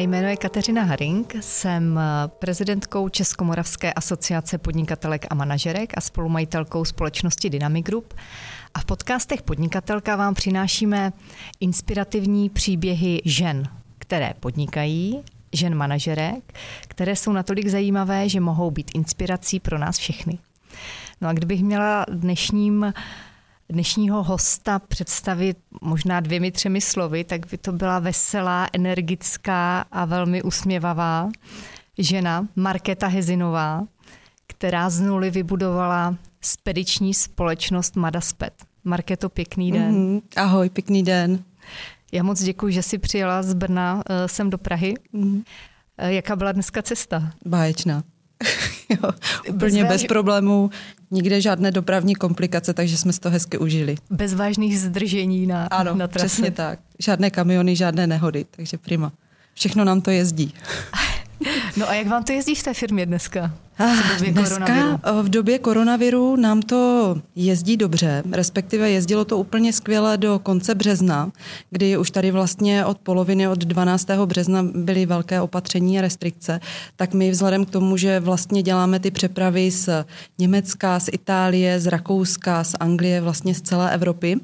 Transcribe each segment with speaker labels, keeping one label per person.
Speaker 1: Mé jméno je Kateřina Haring, jsem prezidentkou Českomoravské asociace podnikatelek a manažerek a spolumajitelkou společnosti Dynamic Group. A v podcastech Podnikatelka vám přinášíme inspirativní příběhy žen, které podnikají, žen manažerek, které jsou natolik zajímavé, že mohou být inspirací pro nás všechny. No a kdybych měla dnešním dnešního hosta představit možná dvěmi, třemi slovy, tak by to byla veselá, energická a velmi usměvavá žena Markéta Hezinová, která z nuly vybudovala spediční společnost Madaspet. Marketo, pěkný den. Mm-hmm.
Speaker 2: Ahoj, pěkný den.
Speaker 1: Já moc děkuji, že jsi přijela z Brna uh, sem do Prahy. Mm-hmm. Jaká byla dneska cesta?
Speaker 2: Báječná. jo, úplně bez, bez problémů, nikde žádné dopravní komplikace, takže jsme si to hezky užili.
Speaker 1: Bez vážných zdržení na,
Speaker 2: ano,
Speaker 1: na
Speaker 2: trase. přesně tak. Žádné kamiony, žádné nehody, takže prima. Všechno nám to jezdí.
Speaker 1: No a jak vám to jezdí v té firmě dneska?
Speaker 2: Ah, dneska eh, v době koronaviru nám to jezdí dobře, respektive jezdilo to úplně skvěle do konce března, kdy už tady vlastně od poloviny, od 12. března byly velké opatření a restrikce, tak my vzhledem k tomu, že vlastně děláme ty přepravy z Německa, z Itálie, z Rakouska, z Anglie, vlastně z celé Evropy,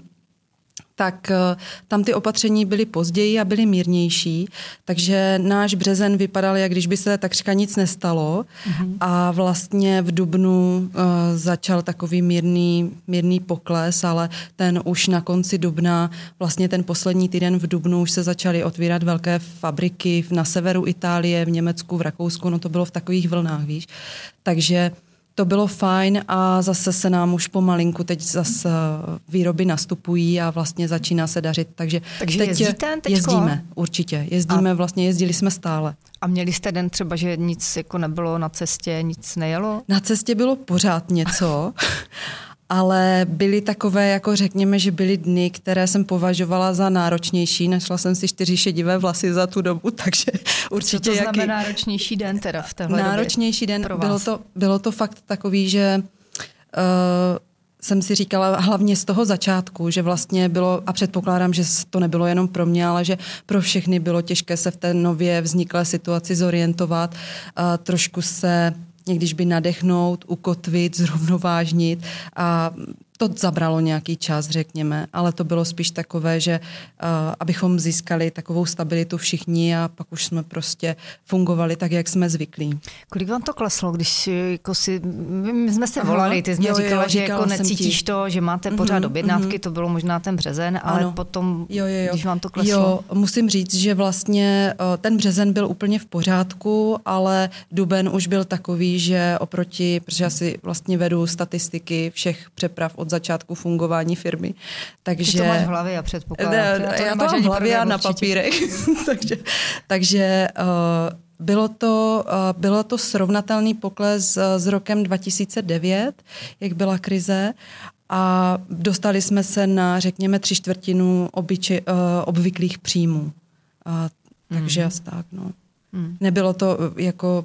Speaker 2: tak eh, tam ty opatření byly později a byly mírnější, takže náš březen vypadal, jak když by se takřka nic nestalo mm-hmm. a vlastně v Dubnu uh, začal takový mírný, mírný pokles, ale ten už na konci Dubna, vlastně ten poslední týden v Dubnu už se začaly otvírat velké fabriky na severu Itálie, v Německu, v Rakousku, no to bylo v takových vlnách, víš. Takže to bylo fajn a zase se nám už pomalinku teď zase výroby nastupují a vlastně začíná se dařit. Takže,
Speaker 1: Takže teď jezdíte teďko?
Speaker 2: Jezdíme, určitě. Jezdíme, a... vlastně jezdili jsme stále.
Speaker 1: A měli jste den třeba, že nic jako nebylo na cestě, nic nejelo?
Speaker 2: Na cestě bylo pořád něco ale byly takové, jako řekněme, že byly dny, které jsem považovala za náročnější. Našla jsem si čtyři šedivé vlasy za tu dobu, takže určitě... Co
Speaker 1: to znamená jaký... náročnější den teda v téhle
Speaker 2: Náročnější den, bylo to, bylo to fakt takový, že uh, jsem si říkala hlavně z toho začátku, že vlastně bylo, a předpokládám, že to nebylo jenom pro mě, ale že pro všechny bylo těžké se v té nově vzniklé situaci zorientovat, uh, trošku se když by nadechnout, ukotvit, zrovnovážnit a to zabralo nějaký čas, řekněme, ale to bylo spíš takové, že uh, abychom získali takovou stabilitu všichni a pak už jsme prostě fungovali tak, jak jsme zvyklí.
Speaker 1: Kolik vám to kleslo, když jako si, my jsme se volali, ty jsi mi říkala, jo, že jako necítíš ti. to, že máte pořád mm-hmm, objednávky, mm-hmm. to bylo možná ten březen, ale ano. potom, jo, jo, jo. když vám to kleslo.
Speaker 2: Jo, musím říct, že vlastně uh, ten březen byl úplně v pořádku, ale duben už byl takový, že oproti, protože já si vlastně vedu statistiky všech přeprav od od začátku fungování firmy.
Speaker 1: Takže, Ty to máš v hlavě a předpokládám.
Speaker 2: Ne, já to, já to mám v hlavě a na papírech. takže takže uh, bylo to, uh, bylo to srovnatelný pokles uh, s rokem 2009, jak byla krize a dostali jsme se na, řekněme, tři čtvrtinu obyče, uh, obvyklých příjmů. Uh, takže mm. asi tak, no. Mm. Nebylo to jako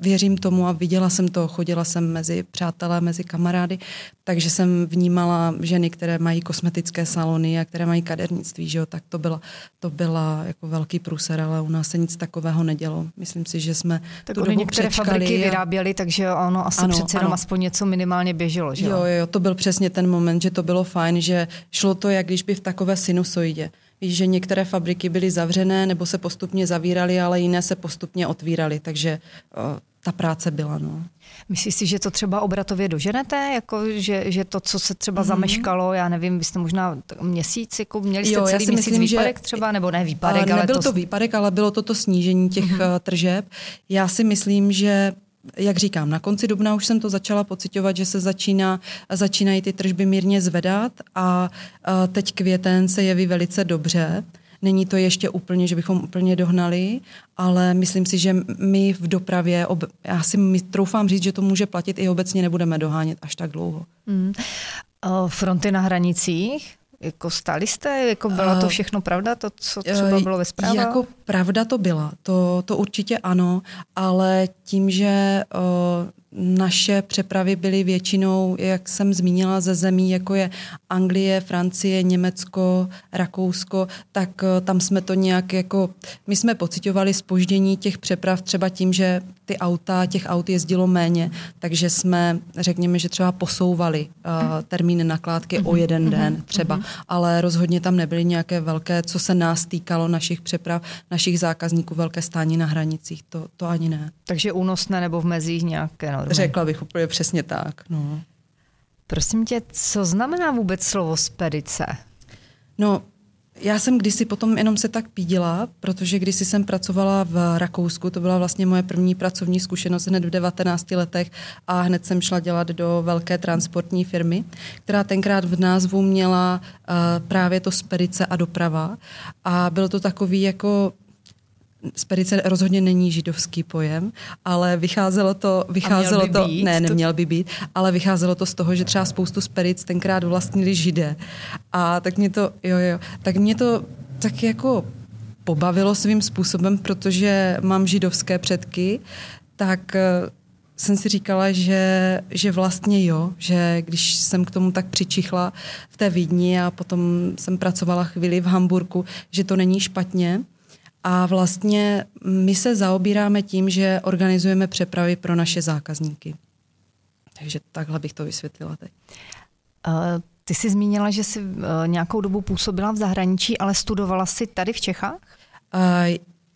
Speaker 2: věřím tomu a viděla jsem to, chodila jsem mezi přátelé, mezi kamarády, takže jsem vnímala ženy, které mají kosmetické salony a které mají kadernictví, že jo, tak to byla, to byla jako velký průser, ale u nás se nic takového nedělo. Myslím si, že jsme
Speaker 1: tak
Speaker 2: tu dobu
Speaker 1: některé fabriky a... vyráběly, takže ono asi ano, přece jenom aspoň něco minimálně běželo, že
Speaker 2: jo? Jo, jo, to byl přesně ten moment, že to bylo fajn, že šlo to, jak když by v takové sinusoidě. Víš, že některé fabriky byly zavřené nebo se postupně zavíraly, ale jiné se postupně otvíraly, takže uh, ta práce byla. No.
Speaker 1: Myslíš si, že to třeba obratově doženete? Jako, že, že to, co se třeba mm-hmm. zameškalo, já nevím, vy jste možná měsíc, jako měli jste jo, celý měsíc myslím, výpadek že, třeba, nebo ne výpadek,
Speaker 2: ale
Speaker 1: Nebyl
Speaker 2: to... to výpadek, ale bylo to to snížení těch mm-hmm. tržeb. Já si myslím, že jak říkám, na konci dubna už jsem to začala pocitovat, že se začíná, začínají ty tržby mírně zvedat a, a teď květen se jeví velice dobře. Není to ještě úplně, že bychom úplně dohnali, ale myslím si, že my v dopravě, ob, já si my, troufám říct, že to může platit i obecně, nebudeme dohánět až tak dlouho. Mm.
Speaker 1: Fronty na hranicích? Jako stali jste? Jako byla to všechno pravda, to, co třeba bylo ve zprávách?
Speaker 2: Jako pravda to byla, to, to určitě ano, ale tím, že uh, naše přepravy byly většinou, jak jsem zmínila, ze zemí, jako je Anglie, Francie, Německo, Rakousko, tak eh, tam jsme to nějak jako, my jsme pocitovali spoždění těch přeprav třeba tím, že ty auta, těch aut jezdilo méně, takže jsme, řekněme, že třeba posouvali uh, termíny nakládky mm-hmm. o mhm, jeden mm-hmm. den třeba, mm-hmm. ale rozhodně tam nebyly nějaké velké, co se nás týkalo, našich přeprav, našich zákazníků, velké stání na hranicích, to, to ani ne.
Speaker 1: Takže únosné nebo v mezích nějaké normy?
Speaker 2: Řekla bych úplně přesně tak. No.
Speaker 1: Prosím tě, co znamená vůbec slovo spedice?
Speaker 2: No, já jsem kdysi potom jenom se tak pídila, protože kdysi jsem pracovala v Rakousku, to byla vlastně moje první pracovní zkušenost hned v 19 letech a hned jsem šla dělat do velké transportní firmy, která tenkrát v názvu měla uh, právě to spedice a doprava a byl to takový jako Spedice rozhodně není židovský pojem, ale vycházelo to, vycházelo
Speaker 1: by
Speaker 2: to,
Speaker 1: být,
Speaker 2: ne, neměl by být, ale vycházelo to z toho, že třeba spoustu spedic tenkrát vlastnili židé. A tak mě to, jo, jo, tak mě to tak jako pobavilo svým způsobem, protože mám židovské předky, tak eh, jsem si říkala, že, že vlastně jo, že když jsem k tomu tak přičichla v té Vídni a potom jsem pracovala chvíli v Hamburku, že to není špatně, a vlastně my se zaobíráme tím, že organizujeme přepravy pro naše zákazníky. Takže takhle bych to vysvětlila teď.
Speaker 1: Uh, ty jsi zmínila, že jsi uh, nějakou dobu působila v zahraničí, ale studovala jsi tady v Čechách?
Speaker 2: Uh,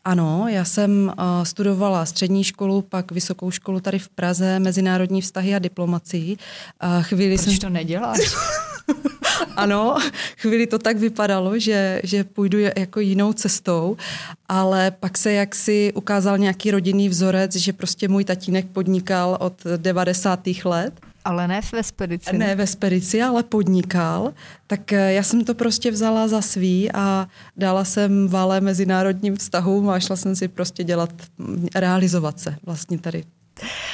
Speaker 2: ano, já jsem uh, studovala střední školu, pak vysokou školu tady v Praze, mezinárodní vztahy a diplomacii.
Speaker 1: Uh, chvíli Proč jsem... to neděláš?
Speaker 2: ano, chvíli to tak vypadalo, že, že půjdu jako jinou cestou, ale pak se jaksi ukázal nějaký rodinný vzorec, že prostě můj tatínek podnikal od 90. let.
Speaker 1: Ale ne ve spedici.
Speaker 2: Ne ve spedici, ale podnikal. Tak eh, já jsem to prostě vzala za svý a dala jsem vale mezinárodním vztahům a šla jsem si prostě dělat, realizovat se vlastně tady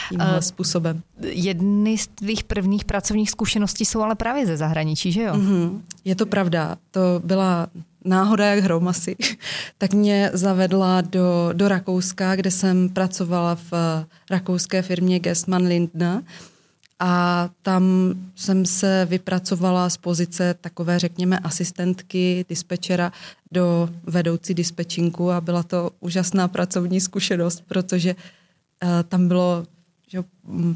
Speaker 2: tímhle uh, způsobem.
Speaker 1: Jedny z tvých prvních pracovních zkušeností jsou ale právě ze zahraničí, že jo?
Speaker 2: Mm-hmm. Je to pravda. To byla náhoda jak hrom asi. tak mě zavedla do, do Rakouska, kde jsem pracovala v rakouské firmě Gessmann Lindner. A tam jsem se vypracovala z pozice takové, řekněme, asistentky, dispečera do vedoucí dispečinku a byla to úžasná pracovní zkušenost, protože Eh, tam bylo že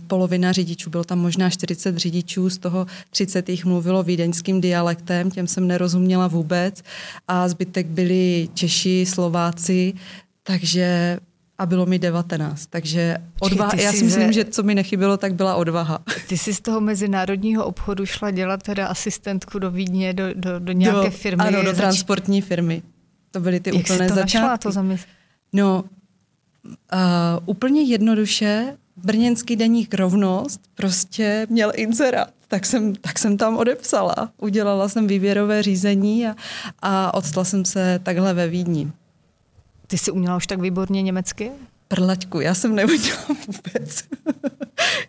Speaker 2: polovina řidičů, bylo tam možná 40 řidičů, z toho 30 jich mluvilo vídeňským dialektem, těm jsem nerozuměla vůbec a zbytek byli Češi, Slováci, takže a bylo mi 19, takže odvaha, já si myslím, ze... že co mi nechybilo, tak byla odvaha.
Speaker 1: Ty jsi z toho mezinárodního obchodu šla dělat teda asistentku do Vídně, do, do, do nějaké do, firmy?
Speaker 2: Ano, do transportní firmy. To byly ty
Speaker 1: Jak
Speaker 2: úplné
Speaker 1: to
Speaker 2: začátky.
Speaker 1: Našla, to zamysl...
Speaker 2: No, Uh, úplně jednoduše, brněnský deník Rovnost prostě měl inzerát. Tak jsem, tak jsem tam odepsala. Udělala jsem výběrové řízení a, a odstala jsem se takhle ve Vídni.
Speaker 1: Ty jsi uměla už tak výborně německy?
Speaker 2: Prlaťku, já jsem neuměla vůbec.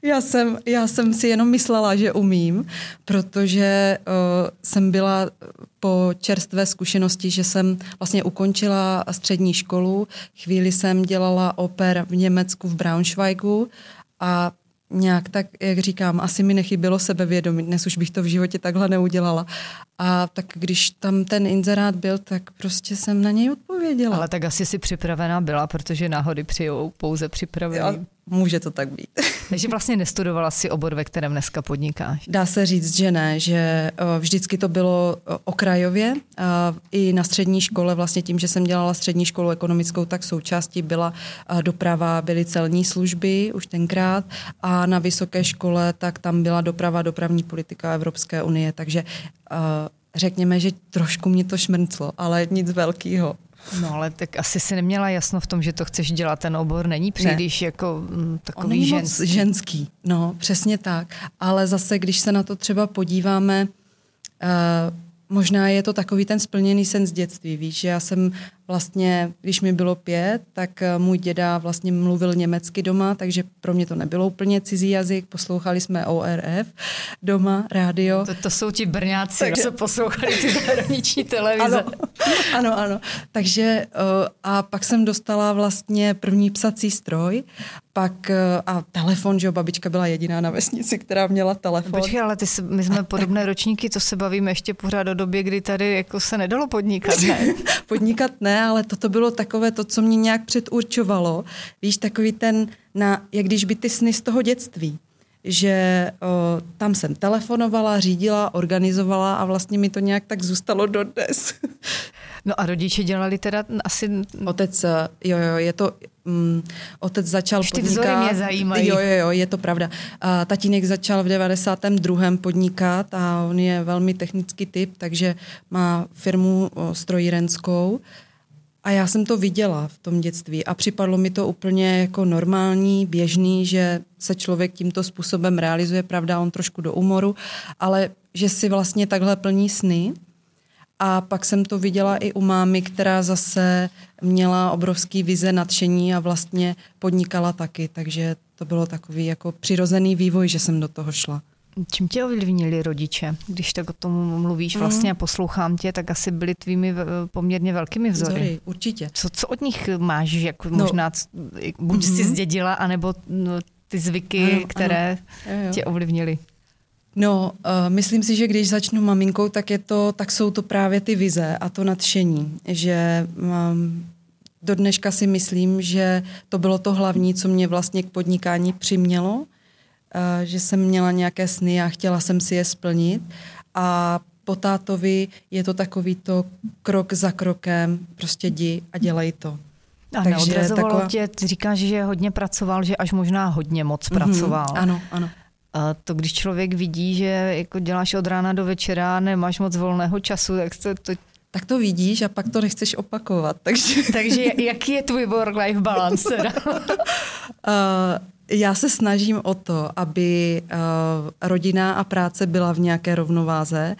Speaker 2: já, jsem, já jsem si jenom myslela, že umím, protože uh, jsem byla po čerstvé zkušenosti, že jsem vlastně ukončila střední školu. Chvíli jsem dělala oper v Německu v Braunschweigu a nějak tak, jak říkám, asi mi nechybělo sebevědomí, dnes už bych to v životě takhle neudělala. A tak když tam ten inzerát byl, tak prostě jsem na něj odpověděla.
Speaker 1: Ale tak asi si připravená byla, protože náhody přijou pouze připravený.
Speaker 2: Může to tak být.
Speaker 1: Takže vlastně nestudovala si obor, ve kterém dneska podnikáš?
Speaker 2: Dá se říct, že ne, že vždycky to bylo okrajově. I na střední škole, vlastně tím, že jsem dělala střední školu ekonomickou, tak součástí byla doprava, byly celní služby už tenkrát a na vysoké škole, tak tam byla doprava, dopravní politika Evropské unie, takže řekněme, že trošku mě to šmrnclo, ale nic velkého.
Speaker 1: No ale tak asi si neměla jasno v tom, že to chceš dělat, ten obor není příliš ne. jako m, mm, takový On není ženský.
Speaker 2: Moc ženský. No, přesně tak. Ale zase, když se na to třeba podíváme, uh, možná je to takový ten splněný sen z dětství, víš, že já jsem vlastně, když mi bylo pět, tak eh, můj děda vlastně mluvil německy doma, takže pro mě to nebylo úplně cizí jazyk, poslouchali jsme ORF doma, rádio.
Speaker 1: To, to jsou ti brňáci, takže... co poslouchali ty zahraniční televize.
Speaker 2: Ano, ano, ano. Takže uh, a pak jsem dostala vlastně první psací stroj, pak uh, a telefon, že jo, babička byla jediná na vesnici, která měla telefon.
Speaker 1: Počkej, ale ty, my jsme podobné ročníky, to se bavíme ještě pořád o době, kdy tady jako se nedalo podnikat, ne?
Speaker 2: podnikat ne, ale toto bylo takové to, co mě nějak předurčovalo. Víš, takový ten, na, jak když by ty sny z toho dětství že o, tam jsem telefonovala, řídila, organizovala a vlastně mi to nějak tak zůstalo dodnes.
Speaker 1: No a rodiče dělali teda asi...
Speaker 2: Otec, jo, jo, je to... Um, otec začal
Speaker 1: Ty podnikat... mě zajímají.
Speaker 2: Jo, jo, jo, je to pravda. A tatínek začal v 92. podnikat a on je velmi technický typ, takže má firmu o, strojírenskou. A já jsem to viděla v tom dětství a připadlo mi to úplně jako normální, běžný, že se člověk tímto způsobem realizuje, pravda, on trošku do umoru, ale že si vlastně takhle plní sny. A pak jsem to viděla i u mámy, která zase měla obrovský vize nadšení a vlastně podnikala taky, takže to bylo takový jako přirozený vývoj, že jsem do toho šla.
Speaker 1: Čím tě ovlivnili rodiče? Když tak o tom mluvíš mhm. vlastně a poslouchám tě, tak asi byli tvými poměrně velkými vzory.
Speaker 2: vzory určitě.
Speaker 1: Co, co od nich máš, jako no. možná buď mm-hmm. si zdědila, anebo no, ty zvyky, ano, které ano. Jo, tě ovlivnily?
Speaker 2: No, uh, myslím si, že když začnu maminkou, tak, je to, tak jsou to právě ty vize a to nadšení, že um, do dneška si myslím, že to bylo to hlavní, co mě vlastně k podnikání přimělo, Eh, že jsem měla nějaké sny a chtěla jsem si je splnit. A po tátovi je to takový to krok za krokem, prostě jdi a dělej to.
Speaker 1: A Takže neodrazovalo taková... tě, ty říkáš, že hodně pracoval, že až možná hodně moc mm-hmm, pracoval.
Speaker 2: Ano, ano.
Speaker 1: A to když člověk vidí, že jako děláš od rána do večera, nemáš moc volného času, tak to, to
Speaker 2: tak to vidíš a pak to nechceš opakovat. Takže,
Speaker 1: takže jaký je tvůj work-life balance? uh,
Speaker 2: Já se snažím o to, aby uh, rodina a práce byla v nějaké rovnováze.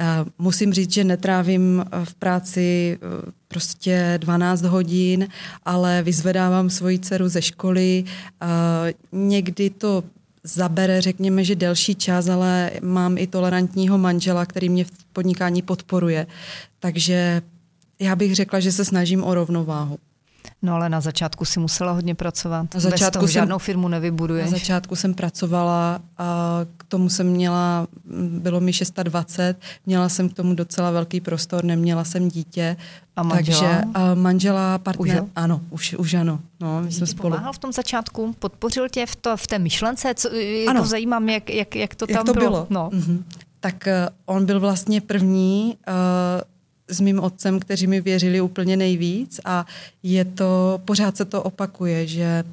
Speaker 2: Uh, musím říct, že netrávím eh, v práci uh, prostě 12 hodin, ale vyzvedávám svoji dceru ze školy. Uh, někdy to zabere, řekněme, že delší čas, ale mám i tolerantního manžela, který mě v podnikání podporuje. Takže já bych řekla, že se snažím o rovnováhu.
Speaker 1: No ale na začátku si musela hodně pracovat. Na začátku Bez toho jsem, žádnou firmu nevybuduješ.
Speaker 2: Na začátku jsem pracovala a k tomu jsem měla, bylo mi 26, měla jsem k tomu docela velký prostor, neměla jsem dítě.
Speaker 1: A manžela?
Speaker 2: Takže a manžela, partner, už ano, už, už ano. No,
Speaker 1: my jsme spolu. pomáhal v tom začátku? Podpořil tě v, to, v té myšlence? Co, ano. To zajímám, jak, jak, jak to tam
Speaker 2: jak to
Speaker 1: bylo.
Speaker 2: bylo.
Speaker 1: No.
Speaker 2: Mm-hmm. Tak uh, on byl vlastně první uh, s mým otcem, kteří mi věřili úplně nejvíc a je to, pořád se to opakuje, že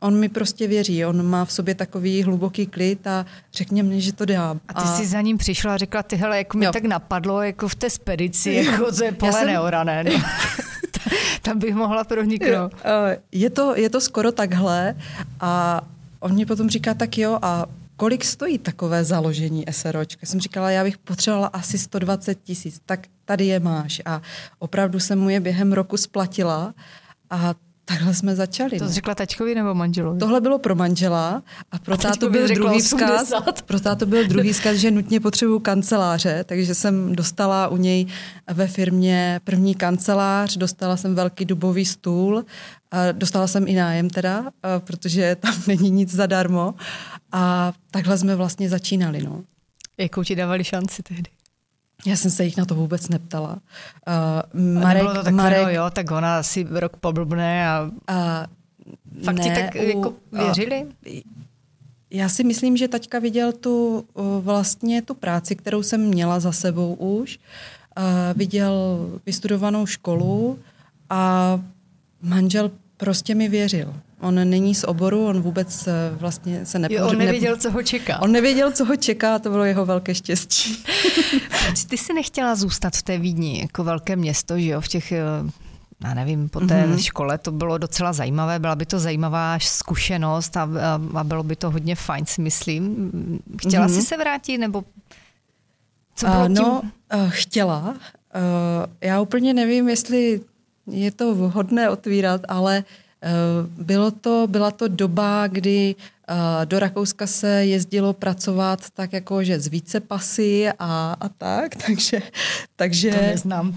Speaker 2: on mi prostě věří, on má v sobě takový hluboký klid a řekně mě, že to dá.
Speaker 1: A ty a... jsi za ním přišla a řekla, ty hele, jako mi jo. tak napadlo, jako v té spedici, jako to je pole jsem... neorané. No. Tam bych mohla proniknout.
Speaker 2: Je to, je to skoro takhle a on mě potom říká, tak jo a kolik stojí takové založení SROčka? Jsem říkala, já bych potřebovala asi 120 tisíc, tak tady je máš. A opravdu jsem mu je během roku splatila a Takhle jsme začali.
Speaker 1: To no. řekla tačkovi nebo manželovi?
Speaker 2: Tohle bylo pro manžela a pro a tátu byl druhý vzkaz. Pro tátu byl druhý vzkaz, že nutně potřebuju kanceláře, takže jsem dostala u něj ve firmě první kancelář, dostala jsem velký dubový stůl, dostala jsem i nájem teda, protože tam není nic zadarmo a takhle jsme vlastně začínali. No.
Speaker 1: Jakou ti dávali šanci tehdy?
Speaker 2: Já jsem se jich na to vůbec neptala.
Speaker 1: Uh, Marek, to tak Marek, no, jo, tak ona asi rok poblbne a... Uh, Fakt ne, ti tak u, jako věřili? Uh,
Speaker 2: já si myslím, že taťka viděl tu uh, vlastně tu práci, kterou jsem měla za sebou už. Uh, viděl vystudovanou školu a manžel prostě mi věřil. On není z oboru, on vůbec eh, vlastně se
Speaker 1: nepoř... On nevěděl, co ho čeká.
Speaker 2: On nevěděl, co ho čeká, to bylo jeho velké štěstí.
Speaker 1: Ty jsi nechtěla zůstat v té Vídni, jako velké město, že jo, v těch eh, já nevím, po té mm-hmm. škole to bylo docela zajímavé, byla by to zajímavá zkušenost a, a, a bylo by to hodně fajn, si myslím. Chtěla mm-hmm. jsi se vrátit, nebo co bylo uh,
Speaker 2: No, uh, chtěla. Uh, já úplně nevím, jestli je to vhodné otvírat, ale uh, bylo to, byla to doba, kdy Do Rakouska se jezdilo pracovat tak jako, že z více pasy a, a tak, takže... takže
Speaker 1: to neznám.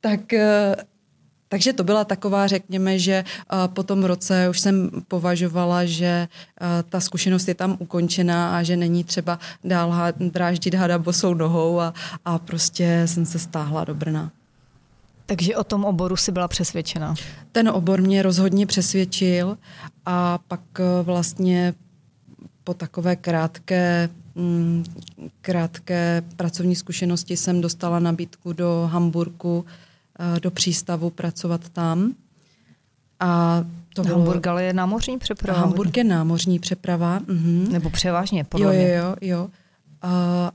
Speaker 2: tak takže to byla taková, řekněme, že po tom roce už jsem považovala, že ta zkušenost je tam ukončená a že není třeba dál dráždit hada bosou nohou a, a prostě jsem se stáhla do Brna.
Speaker 1: Takže o tom oboru si byla přesvědčena?
Speaker 2: Ten obor mě rozhodně přesvědčil a pak e, vlastně po takové krátké, mm, krátké pracovní zkušenosti jsem dostala nabídku do Hamburku, e, do přístavu pracovat tam.
Speaker 1: A to bylo... Hamburg ale je námořní přeprava.
Speaker 2: Hamburg je námořní přeprava. Mhm.
Speaker 1: Nebo převážně, podle
Speaker 2: jo, jo, jo, jo. A,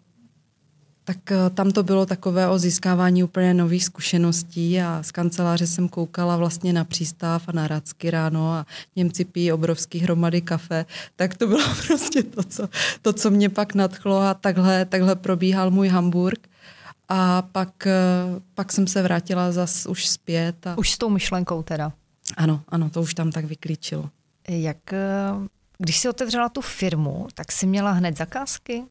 Speaker 2: tak eh, tam to bylo takové o získávání úplně nových zkušeností a z kanceláře jsem koukala vlastně na přístav a na Racky ráno a Němci pijí obrovský hromady kafe, tak to bylo prostě to, co, to, co mě pak nadchlo a takhle, takhle probíhal můj Hamburg. A pak, eh, pak jsem se vrátila zas už zpět. A...
Speaker 1: Už s tou myšlenkou teda?
Speaker 2: Ano, ano, to už tam tak vyklíčilo.
Speaker 1: Jak, eh, když si otevřela tu firmu, tak si měla hned zakázky?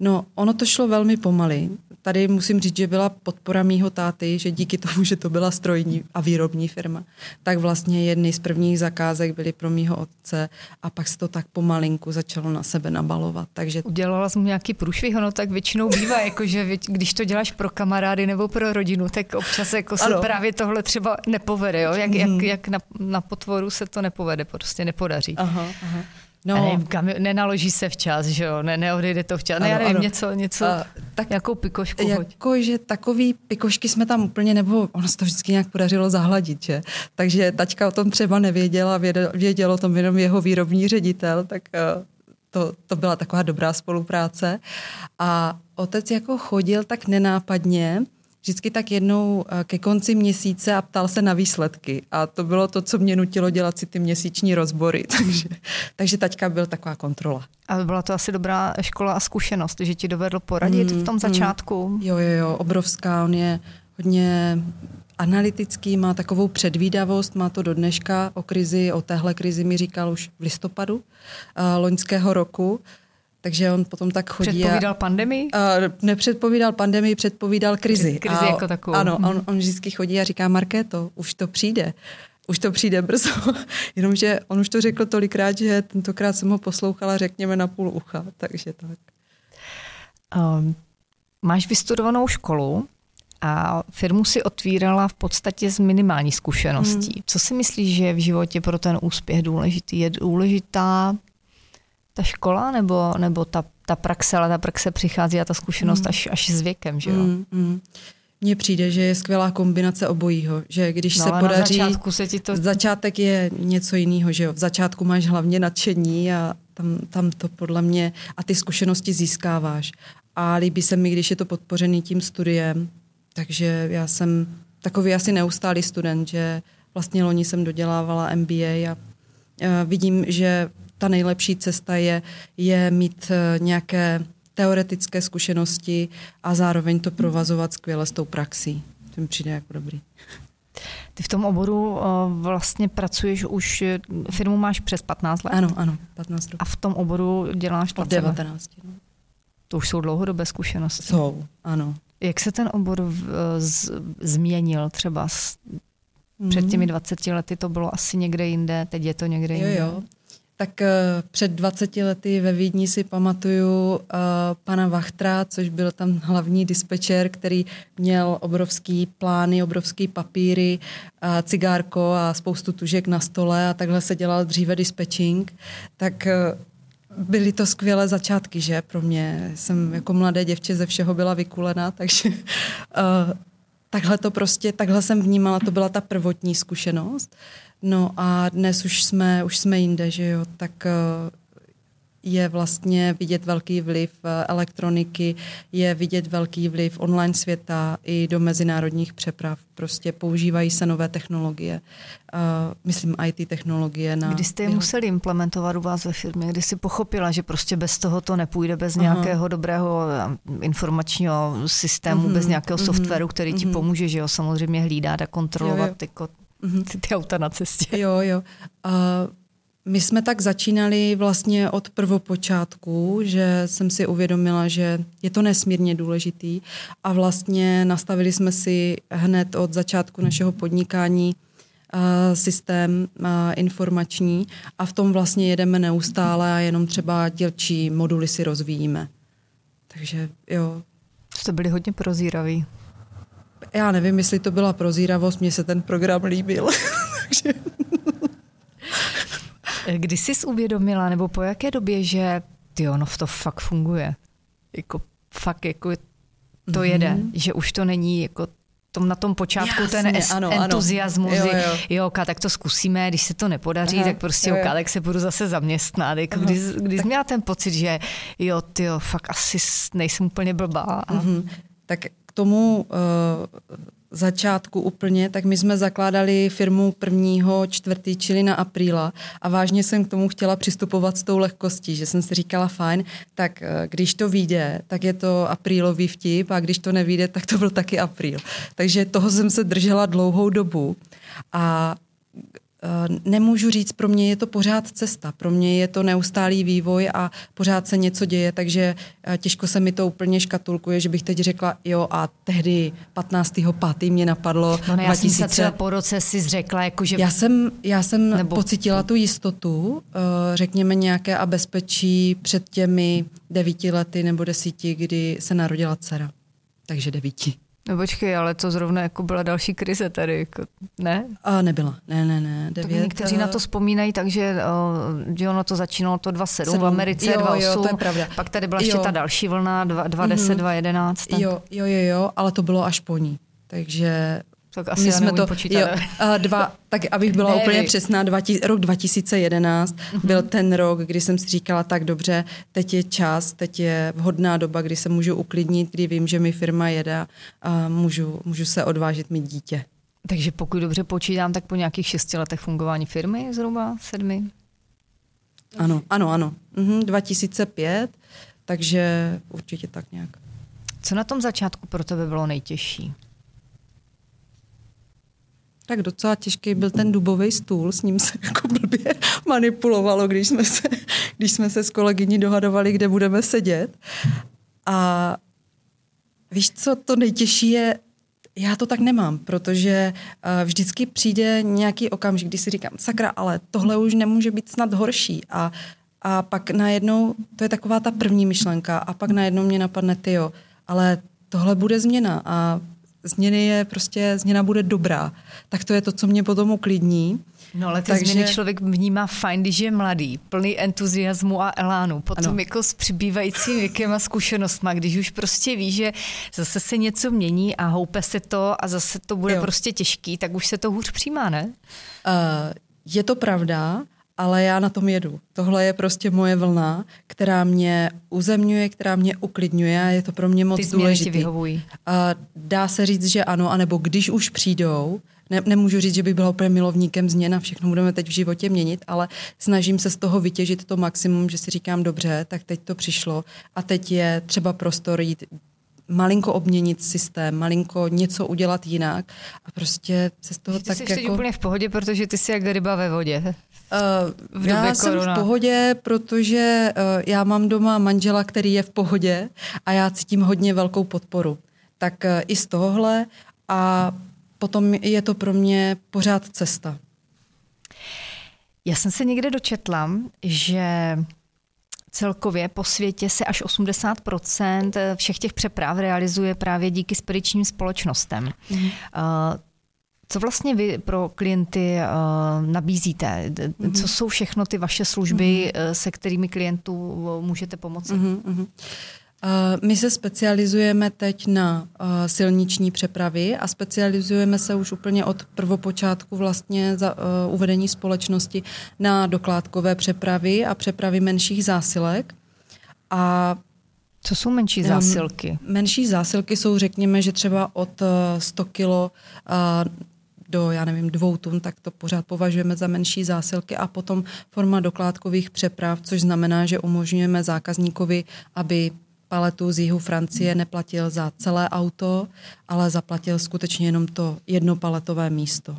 Speaker 2: No, ono to šlo velmi pomaly. Tady musím říct, že byla podpora mýho táty, že díky tomu, že to byla strojní a výrobní firma, tak vlastně jedny z prvních zakázek byly pro mýho otce a pak se to tak pomalinku začalo na sebe nabalovat. Takže...
Speaker 1: Udělala jsem nějaký průšvih, ono tak většinou bývá, jakože když to děláš pro kamarády nebo pro rodinu, tak občas jako se ano. právě tohle třeba nepovede, jo? Jak, jak, mhm. jak na, na potvoru se to nepovede, prostě nepodaří.
Speaker 2: Aha, aha.
Speaker 1: No. nevím, kam, nenaloží se včas, že jo, ne, neodejde to včas. Ano, ne, já nevím, ano. něco, něco, uh, tak, jakou pikošku
Speaker 2: Jako, že takový pikošky jsme tam úplně, nebo ono se to vždycky nějak podařilo zahladit, že? Takže taťka o tom třeba nevěděla, věděl, věděl o tom jenom jeho výrobní ředitel, tak uh, to, to byla taková dobrá spolupráce. A otec jako chodil tak nenápadně, vždycky tak jednou eh, ke konci měsíce a ptal se na výsledky. A to bylo to, co mě nutilo dělat si ty měsíční rozbory. Takže, takže taťka byl taková kontrola.
Speaker 1: A byla to asi dobrá škola a zkušenost, že ti dovedl poradit mm, v tom mm. začátku?
Speaker 2: Mm, jo, jo, jo, obrovská. On je hodně analytický, má takovou předvídavost, má to do dneška o krizi, o téhle krizi mi říkal už v listopadu uh, loňského roku. Takže on potom tak chodí.
Speaker 1: Předpovídal a, pandemii? A,
Speaker 2: nepředpovídal pandemii, předpovídal krizi.
Speaker 1: Krizi a, jako takovou.
Speaker 2: Ano, on, on vždycky chodí a říká, Markéto, už to přijde. Už to přijde brzo. Jenomže on už to řekl tolikrát, že tentokrát jsem ho poslouchala, řekněme, na půl ucha. Takže tak.
Speaker 1: Um, máš vystudovanou školu a firmu si otvírala v podstatě z minimální zkušeností. Hmm. Co si myslíš, že je v životě pro ten úspěch důležitý? Je důležitá ta škola nebo, nebo ta, ta praxe, ale ta praxe přichází a ta zkušenost mm. až, až s věkem, že jo? Mm, mm.
Speaker 2: Mně přijde, že je skvělá kombinace obojího, že když no, se podaří...
Speaker 1: Na začátku se ti to...
Speaker 2: Začátek je něco jiného, že jo? V začátku máš hlavně nadšení a tam, tam to podle mě... A ty zkušenosti získáváš. A líbí se mi, když je to podpořený tím studiem. Takže já jsem takový asi neustálý student, že vlastně loni jsem dodělávala MBA a, a vidím, že ta nejlepší cesta je, je mít eh, nějaké teoretické zkušenosti a zároveň to provazovat skvěle s tou praxí. To mi přijde jako dobrý.
Speaker 1: Ty v tom oboru eh, vlastně pracuješ už, firmu máš přes 15 let?
Speaker 2: Ano, ano, 15 let.
Speaker 1: A v tom oboru děláš
Speaker 2: 20 Od 19. No.
Speaker 1: To už jsou dlouhodobé zkušenosti.
Speaker 2: Jsou, ano.
Speaker 1: Jak se ten obor z, změnil třeba s, mm. před těmi 20 lety to bylo asi někde jinde, teď je to někde jinde?
Speaker 2: Jo, jo. Tak uh, před 20 lety ve Vídni si pamatuju uh, pana Vachtra, což byl tam hlavní dispečer, který měl obrovský plány, obrovský papíry, uh, cigárko a spoustu tužek na stole a takhle se dělal dříve dispečing. Tak uh, byly to skvělé začátky, že pro mě. Jsem jako mladé děvče ze všeho byla vykulená, takže uh, takhle to prostě, takhle jsem vnímala, to byla ta prvotní zkušenost. No a dnes už jsme, už jsme jinde, že jo, tak eh, je vlastně vidět velký vliv eh, elektroniky, je vidět velký vliv online světa i do mezinárodních přeprav. Prostě používají se nové technologie, uh, myslím IT technologie. Na
Speaker 1: Kdy jste je museli implementovat u vás ve firmě? Kdy jsi pochopila, že prostě bez toho to nepůjde, bez Aha. nějakého dobrého informačního systému, mm-hmm, bez nějakého mm-hmm, softwaru, který mm-hmm. ti pomůže, že jo, samozřejmě hlídat a kontrolovat jo, jo. Mm-hmm. Ty, ty auta na cestě.
Speaker 2: Jo, jo. Uh, my jsme tak začínali vlastně od prvopočátku, že jsem si uvědomila, že je to nesmírně důležitý a vlastně nastavili jsme si hned od začátku našeho podnikání systém informační a v tom vlastně jedeme neustále a jenom třeba dělčí moduly si rozvíjíme. Takže jo.
Speaker 1: Jste byli hodně prozíraví.
Speaker 2: Já nevím, jestli to byla prozíravost, mně se ten program líbil. Takže...
Speaker 1: Kdy jsi uvědomila, nebo po jaké době, že ty ono to fakt funguje? Jako fakt jako to mm-hmm. jede, že už to není jako tom, na tom počátku Jasně, ten es, ano, entuziasmus, ano. Jo, jo. jo, oka, tak to zkusíme, když se to nepodaří, Aha, tak prostě jo, jo. oka, tak se budu zase zaměstnat. Jako když, když tak... měla ten pocit, že jo, ty jo, fakt asi nejsem úplně blbá. A... Mm-hmm.
Speaker 2: Tak tomu uh, začátku úplně, tak my jsme zakládali firmu prvního čtvrtý, čili na apríla a vážně jsem k tomu chtěla přistupovat s tou lehkostí, že jsem si říkala fajn, tak eh, když to vyjde, tak je to aprílový vtip a když to nevíde, tak to byl taky apríl. Takže toho jsem se držela dlouhou dobu a nemůžu říct, pro mě je to pořád cesta, pro mě je to neustálý vývoj a pořád se něco děje, takže eh, těžko se mi to úplně škatulkuje, že bych teď řekla, jo a tehdy 15.5. mě napadlo
Speaker 1: no ne, já 2000... jsem se třeba po roce si řekla, jako že...
Speaker 2: Já jsem, já jsem Nebo... pocitila tu jistotu, eh, řekněme nějaké a bezpečí před těmi devíti lety nebo desíti, kdy se narodila dcera. Takže devíti.
Speaker 1: No počkej, ale to zrovna jako byla další krize tady, jako, ne?
Speaker 2: A nebyla, ne, ne, ne. Devět,
Speaker 1: někteří na to vzpomínají, takže že ono to začínalo to 2.7 v Americe, 2.8, jo, to je pravda. pak tady byla jo. ještě ta další vlna, 2.10, mm-hmm. 2.11.
Speaker 2: Tak... Jo, jo, jo, jo, ale to bylo až po ní. Takže
Speaker 1: tak asi My jsme to, počítat. Jo,
Speaker 2: dva, tak abych byla ne, úplně přesná, dva, rok 2011 uh-huh. byl ten rok, kdy jsem si říkala, tak dobře, teď je čas, teď je vhodná doba, kdy se můžu uklidnit, kdy vím, že mi firma jede a můžu, můžu se odvážit mít dítě.
Speaker 1: Takže pokud dobře počítám, tak po nějakých šesti letech fungování firmy, zhruba sedmi?
Speaker 2: Ano, ano, ano. Mhm, 2005, takže určitě tak nějak.
Speaker 1: Co na tom začátku pro tebe bylo nejtěžší?
Speaker 2: Tak docela těžký byl ten dubový stůl, s ním se jako blbě manipulovalo, když jsme se, když jsme se s kolegyní dohadovali, kde budeme sedět. A víš co, to nejtěžší je, já to tak nemám, protože uh, vždycky přijde nějaký okamžik, kdy si říkám, sakra, ale tohle už nemůže být snad horší. A, a pak najednou, to je taková ta první myšlenka, a pak najednou mě napadne, ty jo, ale tohle bude změna a změny je prostě, změna bude dobrá. Tak to je to, co mě potom uklidní.
Speaker 1: No ale ty Takže... změny člověk vnímá fajn, když je mladý, plný entuziasmu a elánu. Potom ano. jako s přibývajícím věkem a zkušenostma, když už prostě ví, že zase se něco mění a houpe se to a zase to bude jo. prostě těžký, tak už se to hůř přijímá, ne? Uh,
Speaker 2: je to pravda, ale já na tom jedu. Tohle je prostě moje vlna, která mě uzemňuje, která mě uklidňuje a je to pro mě moc Ty důležité.
Speaker 1: vyhovují.
Speaker 2: A dá se říct, že ano, anebo když už přijdou, ne, nemůžu říct, že bych byla úplně milovníkem změn a všechno budeme teď v životě měnit, ale snažím se z toho vytěžit to maximum, že si říkám, dobře, tak teď to přišlo a teď je třeba prostor jít malinko obměnit systém, malinko něco udělat jinak a prostě se z toho
Speaker 1: ty
Speaker 2: tak
Speaker 1: jsi
Speaker 2: jako...
Speaker 1: úplně v pohodě, protože ty jsi jak ryba ve vodě.
Speaker 2: Uh, v já jsem korona. v pohodě, protože uh, já mám doma manžela, který je v pohodě a já cítím hodně velkou podporu. Tak uh, i z tohohle a potom je to pro mě pořád cesta.
Speaker 1: Já jsem se někde dočetla, že celkově po světě se až 80% všech těch přeprav realizuje právě díky spedičním společnostem. Mm. Co vlastně vy pro klienty uh, nabízíte? Mm-hmm. Co jsou všechno ty vaše služby, mm-hmm. se kterými klientů můžete pomoci? Mm-hmm. Uh,
Speaker 2: my se specializujeme teď na uh, silniční přepravy a specializujeme se už úplně od prvopočátku vlastně za uh, uvedení společnosti na dokládkové přepravy a přepravy menších zásilek. A
Speaker 1: co jsou menší zásilky?
Speaker 2: Menší zásilky jsou, řekněme, že třeba od 100 kilo do, já nevím, dvou tun, tak to pořád považujeme za menší zásilky a potom forma dokládkových přeprav, což znamená, že umožňujeme zákazníkovi, aby paletu z jihu Francie neplatil za celé auto, ale zaplatil skutečně jenom to jedno paletové místo.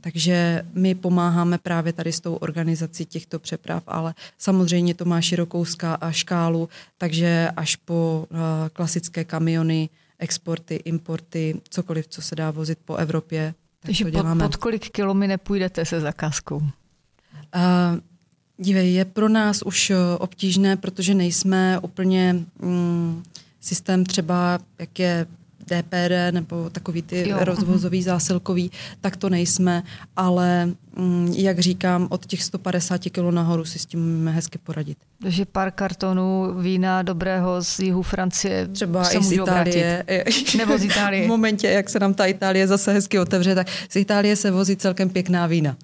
Speaker 2: takže my pomáháme právě tady s tou organizací těchto přeprav, ale samozřejmě to má širokou škálu, takže až po uh, klasické kamiony, exporty, importy, cokoliv, co se dá vozit po Evropě.
Speaker 1: Takže pod, pod kolik kilo mi nepůjdete se zakázkou? Uh,
Speaker 2: dívej, je pro nás už obtížné, protože nejsme úplně mm, systém třeba, jak je DPD nebo takový ty jo. rozvozový zásilkový, tak to nejsme, ale mm, jak říkám, od těch 150 kg nahoru si s tím můžeme hezky poradit.
Speaker 1: Takže pár kartonů vína dobrého z jihu Francie
Speaker 2: Třeba se i z Itálie.
Speaker 1: Obrátit. Nebo z Itálie.
Speaker 2: v momentě, jak se nám ta Itálie zase hezky otevře, tak z Itálie se vozí celkem pěkná vína.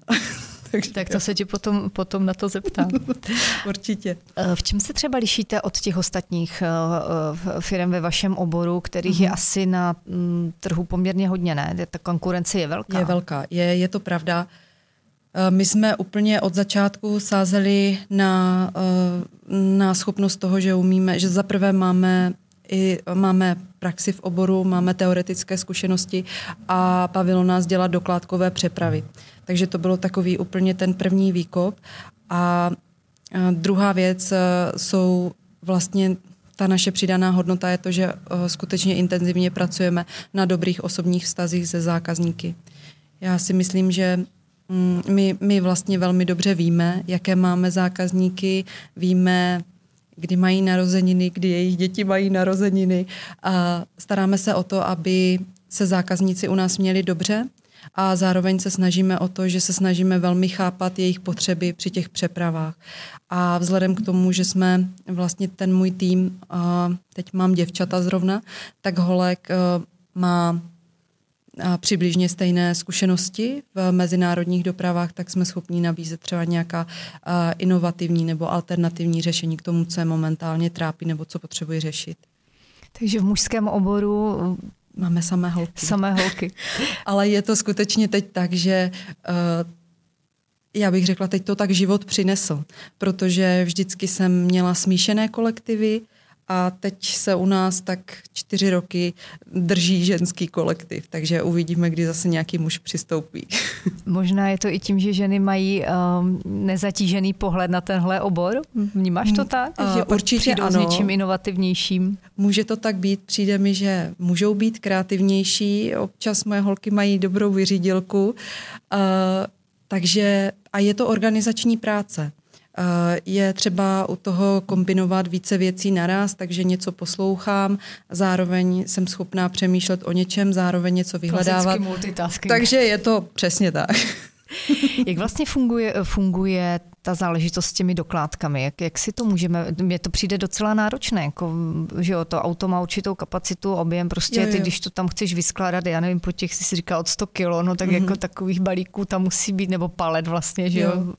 Speaker 1: Takže tak to se ti potom, potom na to zeptám.
Speaker 2: Určitě.
Speaker 1: Eh, v čem se třeba lišíte od těch ostatních eh, eh, firm ve vašem oboru, kterých mm-hmm. je mhm. asi na mm, trhu poměrně hodně, ne? Ta konkurence je velká.
Speaker 2: Je velká, je, je to pravda. My jsme úplně od začátku sázeli na, na schopnost toho, že umíme, že zaprvé máme i máme praxi v oboru, máme teoretické zkušenosti a bavilo nás dělat dokládkové přepravy. Takže to bylo takový úplně ten první výkop. A druhá věc e, jsou vlastně ta naše přidaná hodnota je to, že e, skutečně intenzivně pracujeme na dobrých osobních vztazích se zákazníky. Já si myslím, že mm, my, my vlastně velmi dobře víme, jaké máme zákazníky, víme, kdy mají narozeniny, kdy jejich děti mají narozeniny a staráme se o to, aby se zákazníci u nás měli dobře a zároveň se snažíme o to, že se snažíme velmi chápat jejich potřeby při těch přepravách. A vzhledem k tomu, že jsme vlastně ten můj tým, a teď mám děvčata zrovna, tak Holek má přibližně stejné zkušenosti v mezinárodních dopravách, tak jsme schopni nabízet třeba nějaká inovativní nebo alternativní řešení k tomu, co je momentálně trápí nebo co potřebuji řešit.
Speaker 1: Takže v mužském oboru
Speaker 2: Máme samé holky.
Speaker 1: Samé holky.
Speaker 2: Ale je to skutečně teď tak, že uh, já bych řekla, teď to tak život přinesl, protože vždycky jsem měla smíšené kolektivy, a teď se u nás tak čtyři roky drží ženský kolektiv, takže uvidíme, kdy zase nějaký muž přistoupí.
Speaker 1: Možná je to i tím, že ženy mají um, nezatížený pohled na tenhle obor. Vnímáš to tak? Uh,
Speaker 2: že určitě ano. s
Speaker 1: něčím inovativnějším?
Speaker 2: Může to tak být. Přijde mi, že můžou být kreativnější. Občas moje holky mají dobrou vyřídilku. Uh, takže a je to organizační práce. Eh, je třeba u toho kombinovat více věcí naraz, takže něco poslouchám, zároveň jsem schopná přemýšlet o něčem, zároveň něco vyhledávat. Takže je to přesně tak.
Speaker 1: Jak vlastně funguje, funguje ta záležitost s těmi dokládkami? Jak, jak si to můžeme, mně to přijde docela náročné, jako, že jo, to auto má určitou kapacitu, objem, prostě jo, jo. ty, když to tam chceš vyskládat, já nevím, po těch si říkal od 100 kilo, no tak mm-hmm. jako takových balíků tam musí být, nebo palet vlastně, že jo. jo.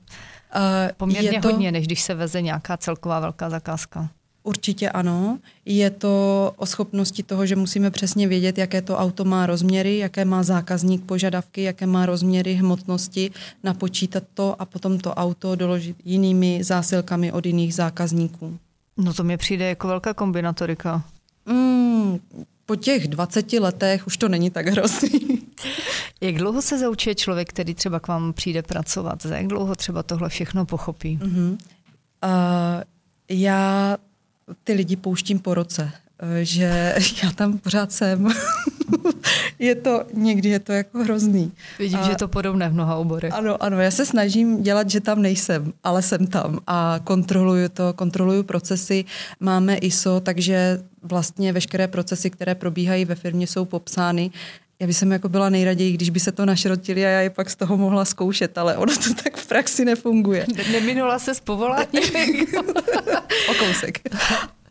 Speaker 1: Uh, Poměrně je to, hodně, než když se veze nějaká celková velká zakázka.
Speaker 2: Určitě ano. Je to o schopnosti toho, že musíme přesně vědět, jaké to auto má rozměry, jaké má zákazník požadavky, jaké má rozměry hmotnosti, napočítat to a potom to auto doložit jinými zásilkami od jiných zákazníků.
Speaker 1: No to mi přijde jako velká kombinatorika.
Speaker 2: Mm, po těch 20 letech už to není tak hrozný.
Speaker 1: Jak dlouho se zaučuje člověk, který třeba k vám přijde pracovat? Za jak dlouho třeba tohle všechno pochopí? Uh-huh. Uh,
Speaker 2: já ty lidi pouštím po roce, že já tam pořád jsem. je to, někdy je to jako hrozný.
Speaker 1: Vidím, a, že je to podobné v mnoha oborech.
Speaker 2: Ano, ano, já se snažím dělat, že tam nejsem, ale jsem tam a kontroluju to, kontroluju procesy. Máme ISO, takže vlastně veškeré procesy, které probíhají ve firmě, jsou popsány já bych jako byla nejraději, když by se to našrotili a já je pak z toho mohla zkoušet, ale ono to tak v praxi nefunguje.
Speaker 1: Neminula se z povolání?
Speaker 2: o kousek.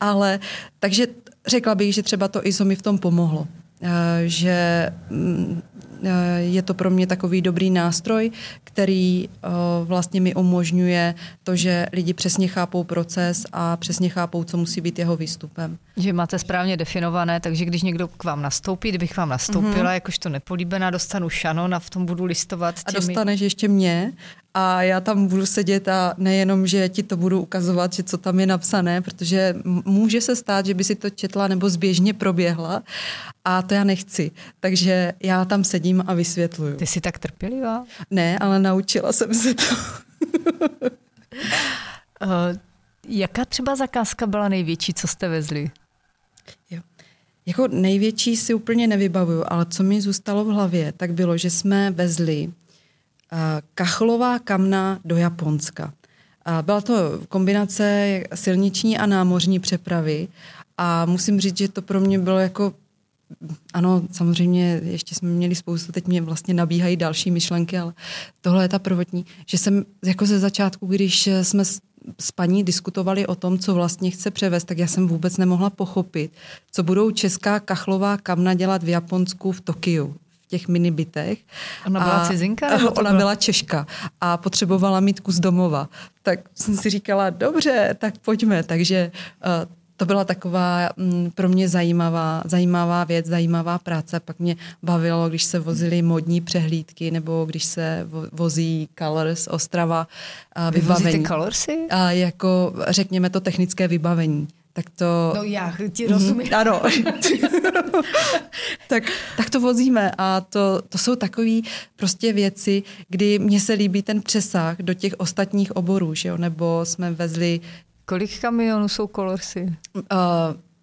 Speaker 2: Ale takže řekla bych, že třeba to ISO mi v tom pomohlo. Eh, že mm, Eh, je to pro mě takový dobrý nástroj, který eh, vlastně mi umožňuje to, že lidi přesně chápou proces a přesně chápou, co musí být jeho výstupem.
Speaker 1: Že máte správně definované, takže když někdo k vám nastoupí, kdybych k vám nastoupila, mm-hmm. jakožto nepolíbená, dostanu šanon a v tom budu listovat.
Speaker 2: Těmi... A dostaneš ještě mě a já tam budu sedět a nejenom, že ti to budu ukazovat, že co tam je napsané, protože může se stát, že by si to četla nebo zběžně proběhla a to já nechci. Takže já tam sedím a vysvětluju.
Speaker 1: Ty jsi tak trpělivá?
Speaker 2: Ne, ale naučila jsem se to.
Speaker 1: uh, jaká třeba zakázka byla největší, co jste vezli?
Speaker 2: Jo. Jako největší si úplně nevybavuju, ale co mi zůstalo v hlavě, tak bylo, že jsme vezli kachlová kamna do Japonska. Uh, byla to kombinace silniční a námořní přepravy a musím říct, že to pro mě bylo jako ano, samozřejmě ještě jsme měli spoustu, teď mě vlastně nabíhají další myšlenky, ale tohle je ta prvotní, že jsem jako ze začátku, když jsme s paní diskutovali o tom, co vlastně chce převést, tak já jsem vůbec nemohla pochopit, co budou česká kachlová kamna dělat v Japonsku, v Tokiu, těch minibytech.
Speaker 1: Ona byla a, cizinka?
Speaker 2: Ona byla Češka a potřebovala mít kus domova. Tak jsem si říkala, dobře, tak pojďme. Takže uh, to byla taková mm, pro mě zajímavá, zajímavá věc, zajímavá práce. Pak mě bavilo, když se vozily modní přehlídky nebo když se vozí Colors Ostrava
Speaker 1: a vybavení. Vy Colorsy?
Speaker 2: A jako řekněme to technické vybavení. Tak to...
Speaker 1: No já ti rozumím.
Speaker 2: Mm, ano. tak, tak to vozíme a to, to jsou takové prostě věci, kdy mně se líbí ten přesah do těch ostatních oborů, že jo? nebo jsme vezli
Speaker 1: Kolik kamionů jsou Colorsy? Uh,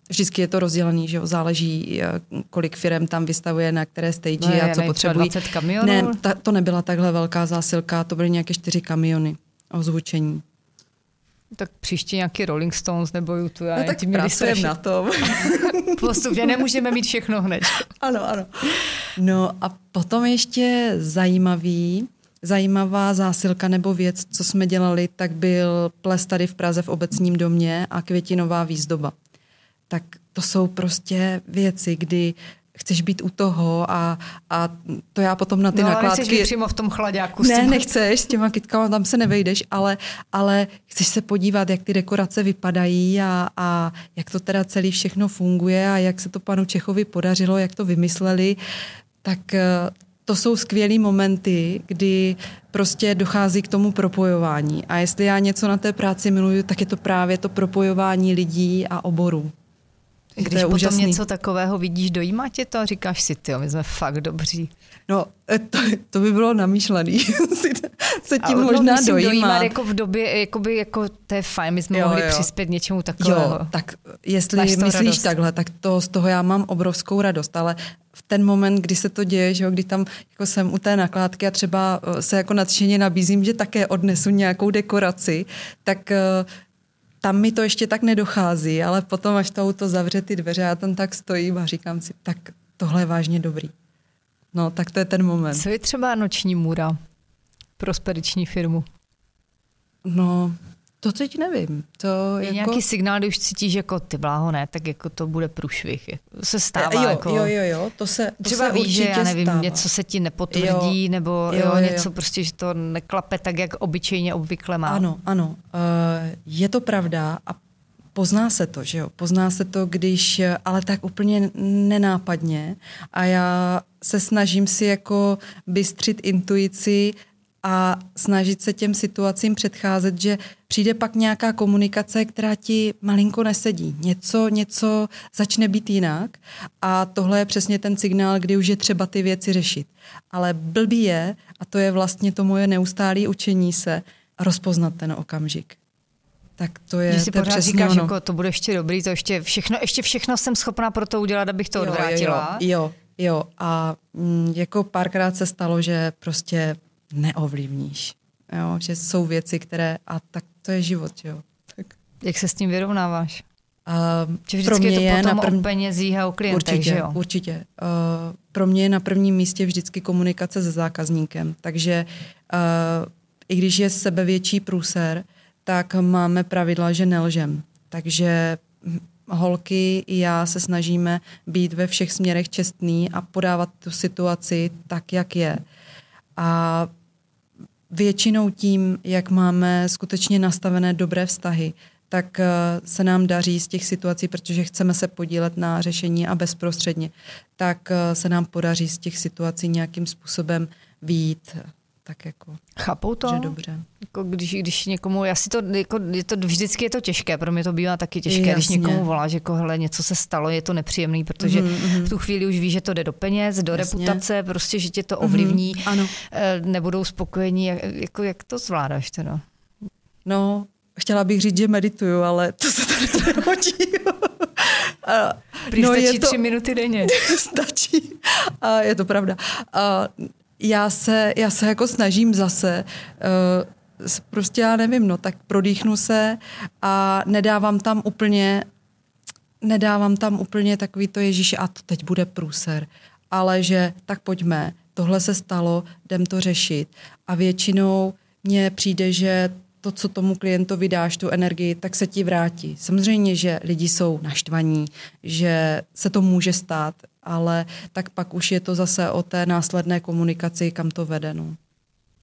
Speaker 2: vždycky je to rozdělený, že jo? záleží, eh, kolik firm tam vystavuje na které stage no, a co potřebují.
Speaker 1: 20 kamionů?
Speaker 2: Ne, ta, to nebyla takhle velká zásilka, to byly nějaké čtyři kamiony o zvučení.
Speaker 1: Tak příště nějaký Rolling Stones nebo YouTube.
Speaker 2: No, tak pracujeme na tom.
Speaker 1: Postupně nemůžeme mít všechno hned.
Speaker 2: Ano, ano. No a potom ještě zajímavý, zajímavá zásilka nebo věc, co jsme dělali, tak byl ples tady v Praze v obecním domě a květinová výzdoba. Tak to jsou prostě věci, kdy chceš být u toho a, a to já potom na ty
Speaker 1: no,
Speaker 2: nakládky...
Speaker 1: ale chceš přímo v tom chladáku.
Speaker 2: Ne, nechceš, s těma kytkama tam se nevejdeš, ale, ale chceš se podívat, jak ty dekorace vypadají a, a jak to teda celý všechno funguje a jak se to panu Čechovi podařilo, jak to vymysleli, tak eh, to jsou skvělé momenty, kdy prostě dochází k tomu propojování. A jestli já něco na té práci miluju, tak je to právě to propojování lidí a oborů.
Speaker 1: Když to je potom úžasný. něco takového vidíš, dojímá tě to a říkáš si, ty, my jsme fakt dobří.
Speaker 2: No, eh, to, to by bylo namýšlený. se tím a, možná no, dojímat. dojímat.
Speaker 1: jako v době, jakoby, jako to je fajn, my jsme jo, mohli jo. přispět něčemu takového.
Speaker 2: Jo, tak jestli myslíš radost. takhle, tak to z toho já mám obrovskou radost, ale v ten moment, kdy se to děje, že jo, kdy tam jako jsem u té nakládky a třeba eh, se jako nadšeně nabízím, že také odnesu nějakou dekoraci, tak tam mi to ještě tak nedochází, ale potom, až to auto zavře ty dveře, já tam tak stojím a říkám si, tak tohle je vážně dobrý. No, tak to je ten moment.
Speaker 1: Co je třeba noční můra pro spediční firmu?
Speaker 2: No, to teď nevím. To
Speaker 1: je
Speaker 2: jako...
Speaker 1: nějaký signál, když už cítíš jako ty bláho ne, tak jako to bude průšvih. To se stává.
Speaker 2: Jo,
Speaker 1: jako...
Speaker 2: jo, jo, jo, to se to
Speaker 1: Třeba
Speaker 2: se
Speaker 1: víš, že já nevím,
Speaker 2: stává.
Speaker 1: něco se ti nepotvrdí, jo, nebo jo, jo, jo, něco prostě, že to neklape tak, jak obyčejně obvykle má.
Speaker 2: Ano, ano. Uh, je to pravda a pozná se to, že jo? Pozná se to, když, ale tak úplně nenápadně a já se snažím si jako bystřit intuici a snažit se těm situacím předcházet, že přijde pak nějaká komunikace, která ti malinko nesedí. Něco, něco začne být jinak a tohle je přesně ten signál, kdy už je třeba ty věci řešit. Ale blbý je, a to je vlastně to moje neustálé učení se, rozpoznat ten okamžik. Tak to je,
Speaker 1: Když si
Speaker 2: to
Speaker 1: pořád říkáš, ono. jako to bude ještě dobrý, to ještě všechno, ještě všechno jsem schopná pro to udělat, abych to
Speaker 2: jo,
Speaker 1: odvrátila.
Speaker 2: Jo, jo, jo. a mm, jako párkrát se stalo, že prostě neovlivníš. Jo? Že jsou věci, které, a tak to je život, jo. Tak.
Speaker 1: Jak se s tím vyrovnáváš?
Speaker 2: Uh, vždycky pro mě je, to
Speaker 1: je
Speaker 2: potom
Speaker 1: na první... o penězích a o klientech,
Speaker 2: určitě,
Speaker 1: že jo?
Speaker 2: Určitě. Uh, pro mě je na prvním místě vždycky komunikace se zákazníkem. Takže uh, i když je sebevětší průser, tak máme pravidla, že nelžem. Takže holky i já se snažíme být ve všech směrech čestný a podávat tu situaci tak, jak je. A většinou tím, jak máme skutečně nastavené dobré vztahy, tak eh, se nám daří z těch situací, protože chceme se podílet na řešení a bezprostředně, tak eh, se nám podaří z těch situací nějakým způsobem výjít tak jako...
Speaker 1: Chápou to?
Speaker 2: Že dobře.
Speaker 1: Jako když, když někomu, já si to, jako, je to, vždycky je to těžké, pro mě to bývá taky těžké, Jasně. když někomu volá, že jako, hele, něco se stalo, je to nepříjemný, protože mm-hmm. v tu chvíli už ví, že to jde do peněz, do Jasně. reputace, prostě, že tě to mhm, ovlivní, mm-hmm. ano. Eh, nebudou spokojení, jak, jako, jak to zvládáš teda?
Speaker 2: No, chtěla bych říct, že medituju, ale to se tady nehodí.
Speaker 1: Prý no, stačí to, tři minuty denně.
Speaker 2: stačí. A je to pravda. A já se, já se jako snažím zase uh, prostě já nevím, no tak prodýchnu se a nedávám tam úplně nedávám tam úplně takový to Ježíš a to teď bude průser, ale že tak pojďme, tohle se stalo, jdem to řešit. A většinou mně přijde, že to, co tomu klientovi dáš, tu energii, tak se ti vrátí. Samozřejmě, že lidi jsou naštvaní, že se to může stát, ale tak pak už je to zase o té následné komunikaci, kam to vede. No.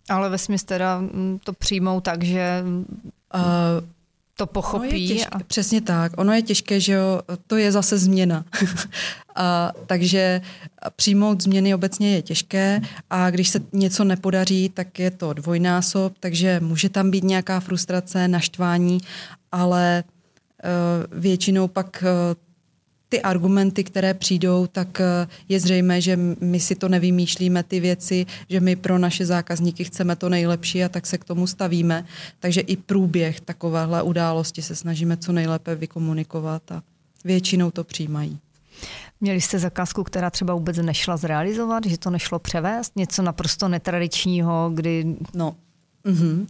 Speaker 1: Ale ve smyslu teda mm, to přijmou tak, že uh, to pochopí.
Speaker 2: těžké, a... Přesně tak. Ono je těžké, že jo, to je zase změna. a, takže přijmout změny obecně je těžké a když se něco nepodaří, tak je to dvojnásob, takže může tam být nějaká frustrace, naštvání, ale uh, většinou pak uh, ty argumenty, které přijdou, tak eh, je zřejmé, že my si to nevymýšlíme ty věci, že my pro naše zákazníky chceme to nejlepší a tak se k tomu stavíme. Takže i průběh takovéhle události se snažíme co nejlépe vykomunikovat a většinou to přijímají.
Speaker 1: Měli jste zakázku, která třeba vůbec nešla zrealizovat, že to nešlo převést? Něco naprosto netradičního, kdy...
Speaker 2: No, uh-huh.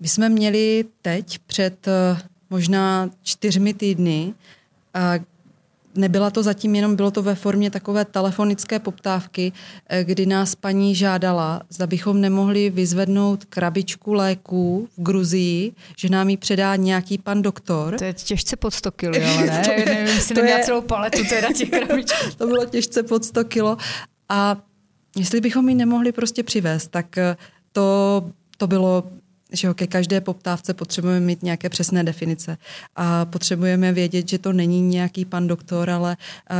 Speaker 2: my jsme měli teď před uh, možná čtyřmi týdny, uh, Nebyla to zatím jenom, bylo to ve formě takové telefonické poptávky, eh, kdy nás paní žádala, zda bychom nemohli vyzvednout krabičku léků v Gruzii, že nám ji předá nějaký pan doktor.
Speaker 1: To je těžce pod 100 kilo, ale ne? to je, Nevím, to je, celou paletu teda těch krabiček.
Speaker 2: to bylo těžce pod 100 kilo. A jestli bychom ji nemohli prostě přivést, tak eh, to, to bylo že ke každé poptávce potřebujeme mít nějaké přesné definice a potřebujeme vědět, že to není nějaký pan doktor, ale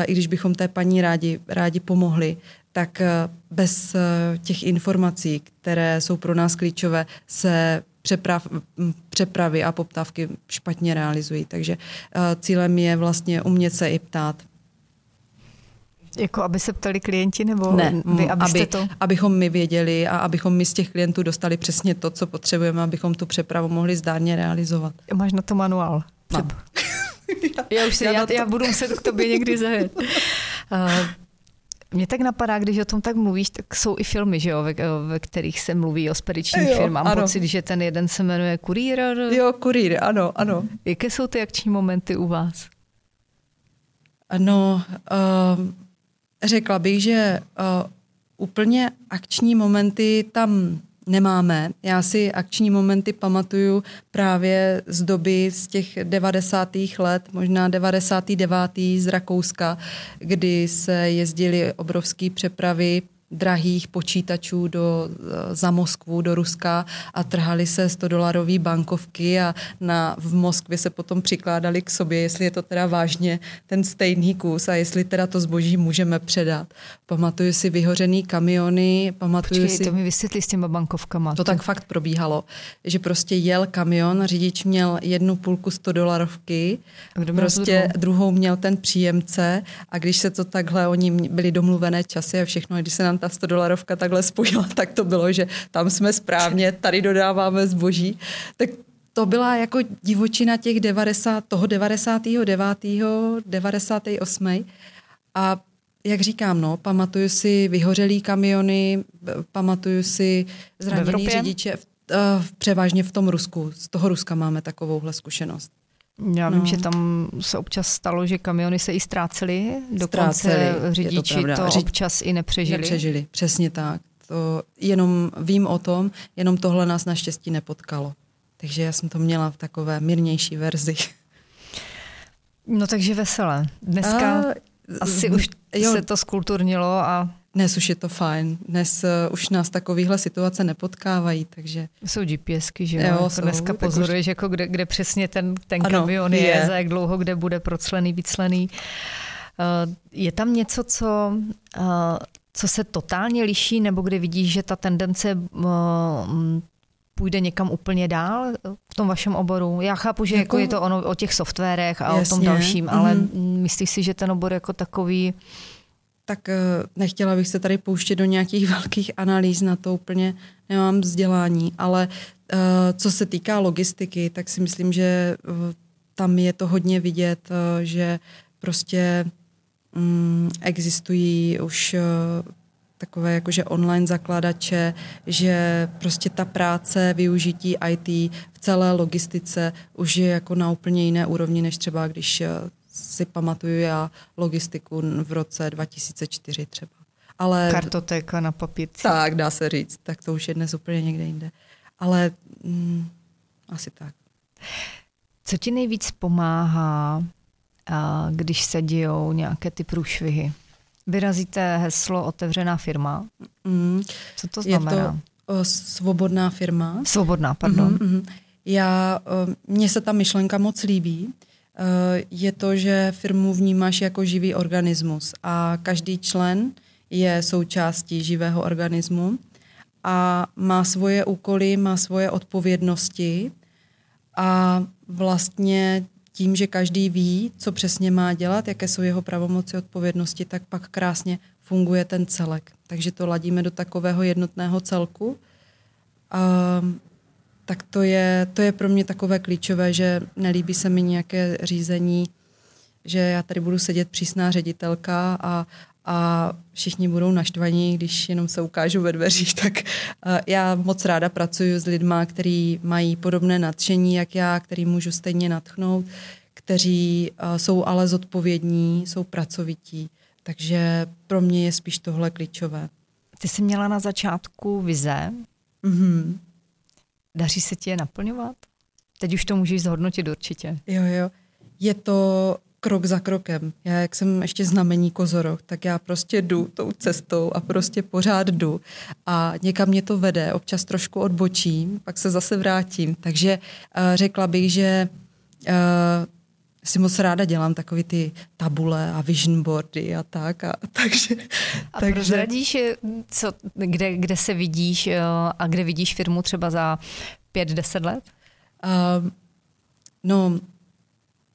Speaker 2: i když bychom té paní rádi, rádi pomohli, tak bez těch informací, které jsou pro nás klíčové, se přeprav, přepravy a poptávky špatně realizují. Takže cílem je vlastně umět se i ptát.
Speaker 1: Jako aby se ptali klienti nebo ne, vy, abyste aby, to...
Speaker 2: abychom my věděli a abychom my z těch klientů dostali přesně to, co potřebujeme, abychom tu přepravu mohli zdárně realizovat.
Speaker 1: Máš na to manuál?
Speaker 2: Mám.
Speaker 1: já, už si, já, já, to... já budu muset k tobě někdy zajet. Uh, mě tak napadá, když o tom tak mluvíš, tak jsou i filmy, že jo, ve, ve kterých se mluví o spedičních jo, firmách. Mám ano. pocit, že ten jeden se jmenuje Kurýr.
Speaker 2: Jo, Kurýr, ano, ano.
Speaker 1: Jaké jsou ty akční momenty u vás?
Speaker 2: No, uh, Řekla bych, že uh, úplně akční momenty tam nemáme. Já si akční momenty pamatuju právě z doby z těch 90. let, možná 99. z Rakouska, kdy se jezdily obrovské přepravy drahých počítačů do, eh, za Moskvu, do Ruska a trhali se 100 dolarové bankovky a na, v Moskvě se potom přikládali k sobě, jestli je to teda vážně ten stejný kus a jestli teda to zboží můžeme předat. Pamatuju si vyhořený kamiony, pamatuju
Speaker 1: Počkej,
Speaker 2: si...
Speaker 1: to mi vysvětli s těma bankovkama.
Speaker 2: To tak fakt probíhalo, že prostě jel kamion, řidič měl jednu půlku 100 dolarovky, prostě druhou měl ten příjemce a když se to takhle, oni byli domluvené časy a všechno, a když se nám ta 100 dolarovka takhle spojila, tak to bylo, že tam jsme správně, tady dodáváme zboží. Tak to byla jako divočina těch 90, toho 99. 98. A jak říkám, no, pamatuju si vyhořelý kamiony, pamatuju si zraněný řidiče, v, uh, převážně v tom Rusku. Z toho Ruska máme takovouhle zkušenost.
Speaker 1: Já vím, no. že tam se občas stalo, že kamiony se i ztrácely, dokonce ztráceli, řidiči to, to občas i nepřežili.
Speaker 2: Nepřežili, přesně tak. To jenom vím o tom, jenom tohle nás naštěstí nepotkalo. Takže já jsem to měla v takové mírnější verzi.
Speaker 1: No takže veselé. Dneska a, asi už jo, se to skulturnilo a
Speaker 2: dnes už je to fajn. Dnes uh, už nás takovýhle situace nepotkávají, takže...
Speaker 1: Jsou GPSky, že jo? jo jako dneska pozoruješ, už... jako kde, kde přesně ten, ten ano, kamion je, je, za jak dlouho, kde bude proclený, vyclený. Uh, je tam něco, co uh, co se totálně liší, nebo kde vidíš, že ta tendence uh, půjde někam úplně dál v tom vašem oboru? Já chápu, že jako, jako je to ono o těch softwarech a jasně. o tom dalším, ale mm-hmm. myslíš si, že ten obor jako takový
Speaker 2: tak eh, nechtěla bych se tady pouštět do nějakých velkých analýz, na to úplně nemám vzdělání, ale uh, co se týká logistiky, tak si myslím, že uh, tam je to hodně vidět, že prostě um, existují už takové jakože online zakladače, že prostě ta práce, využití IT v celé logistice už je jako na úplně jiné úrovni, než třeba když si pamatuju já logistiku v roce 2004 třeba.
Speaker 1: Ale, Kartotéka na papírci.
Speaker 2: Tak, dá se říct. Tak to už je dnes úplně někde jinde. Ale mm, asi tak.
Speaker 1: Co ti nejvíc pomáhá, když se dějou nějaké ty průšvihy? Vyrazíte heslo otevřená firma. Mm, Co to znamená?
Speaker 2: Je to svobodná firma.
Speaker 1: Svobodná, pardon. Mm-hmm,
Speaker 2: Já, mně se ta myšlenka moc líbí. Je to, že firmu vnímáš jako živý organismus a každý člen je součástí živého organismu a má svoje úkoly, má svoje odpovědnosti a vlastně tím, že každý ví, co přesně má dělat, jaké jsou jeho pravomoci odpovědnosti, tak pak krásně funguje ten celek. Takže to ladíme do takového jednotného celku. A, tak to je, to je pro mě takové klíčové, že nelíbí se mi nějaké řízení, že já tady budu sedět přísná ředitelka a, a všichni budou naštvaní, když jenom se ukážu ve dveřích, tak já moc ráda pracuji s lidmi, kteří mají podobné nadšení, jak já, který můžu stejně natchnout, kteří jsou ale zodpovědní, jsou pracovití. Takže pro mě je spíš tohle klíčové.
Speaker 1: Ty jsi měla na začátku vize. Mm-hmm. Daří se ti je naplňovat? Teď už to můžeš zhodnotit určitě.
Speaker 2: Jo, jo. Je to krok za krokem. Já, jak jsem ještě znamení kozorok, tak já prostě jdu tou cestou a prostě pořád jdu. A někam mě to vede, občas trošku odbočím, pak se zase vrátím. Takže uh, řekla bych, že uh, si moc ráda dělám takový ty tabule a vision boardy a tak. A, takže,
Speaker 1: a takže... prozradíš, co, kde, kde se vidíš a kde vidíš firmu třeba za pět, deset let? Uh,
Speaker 2: no,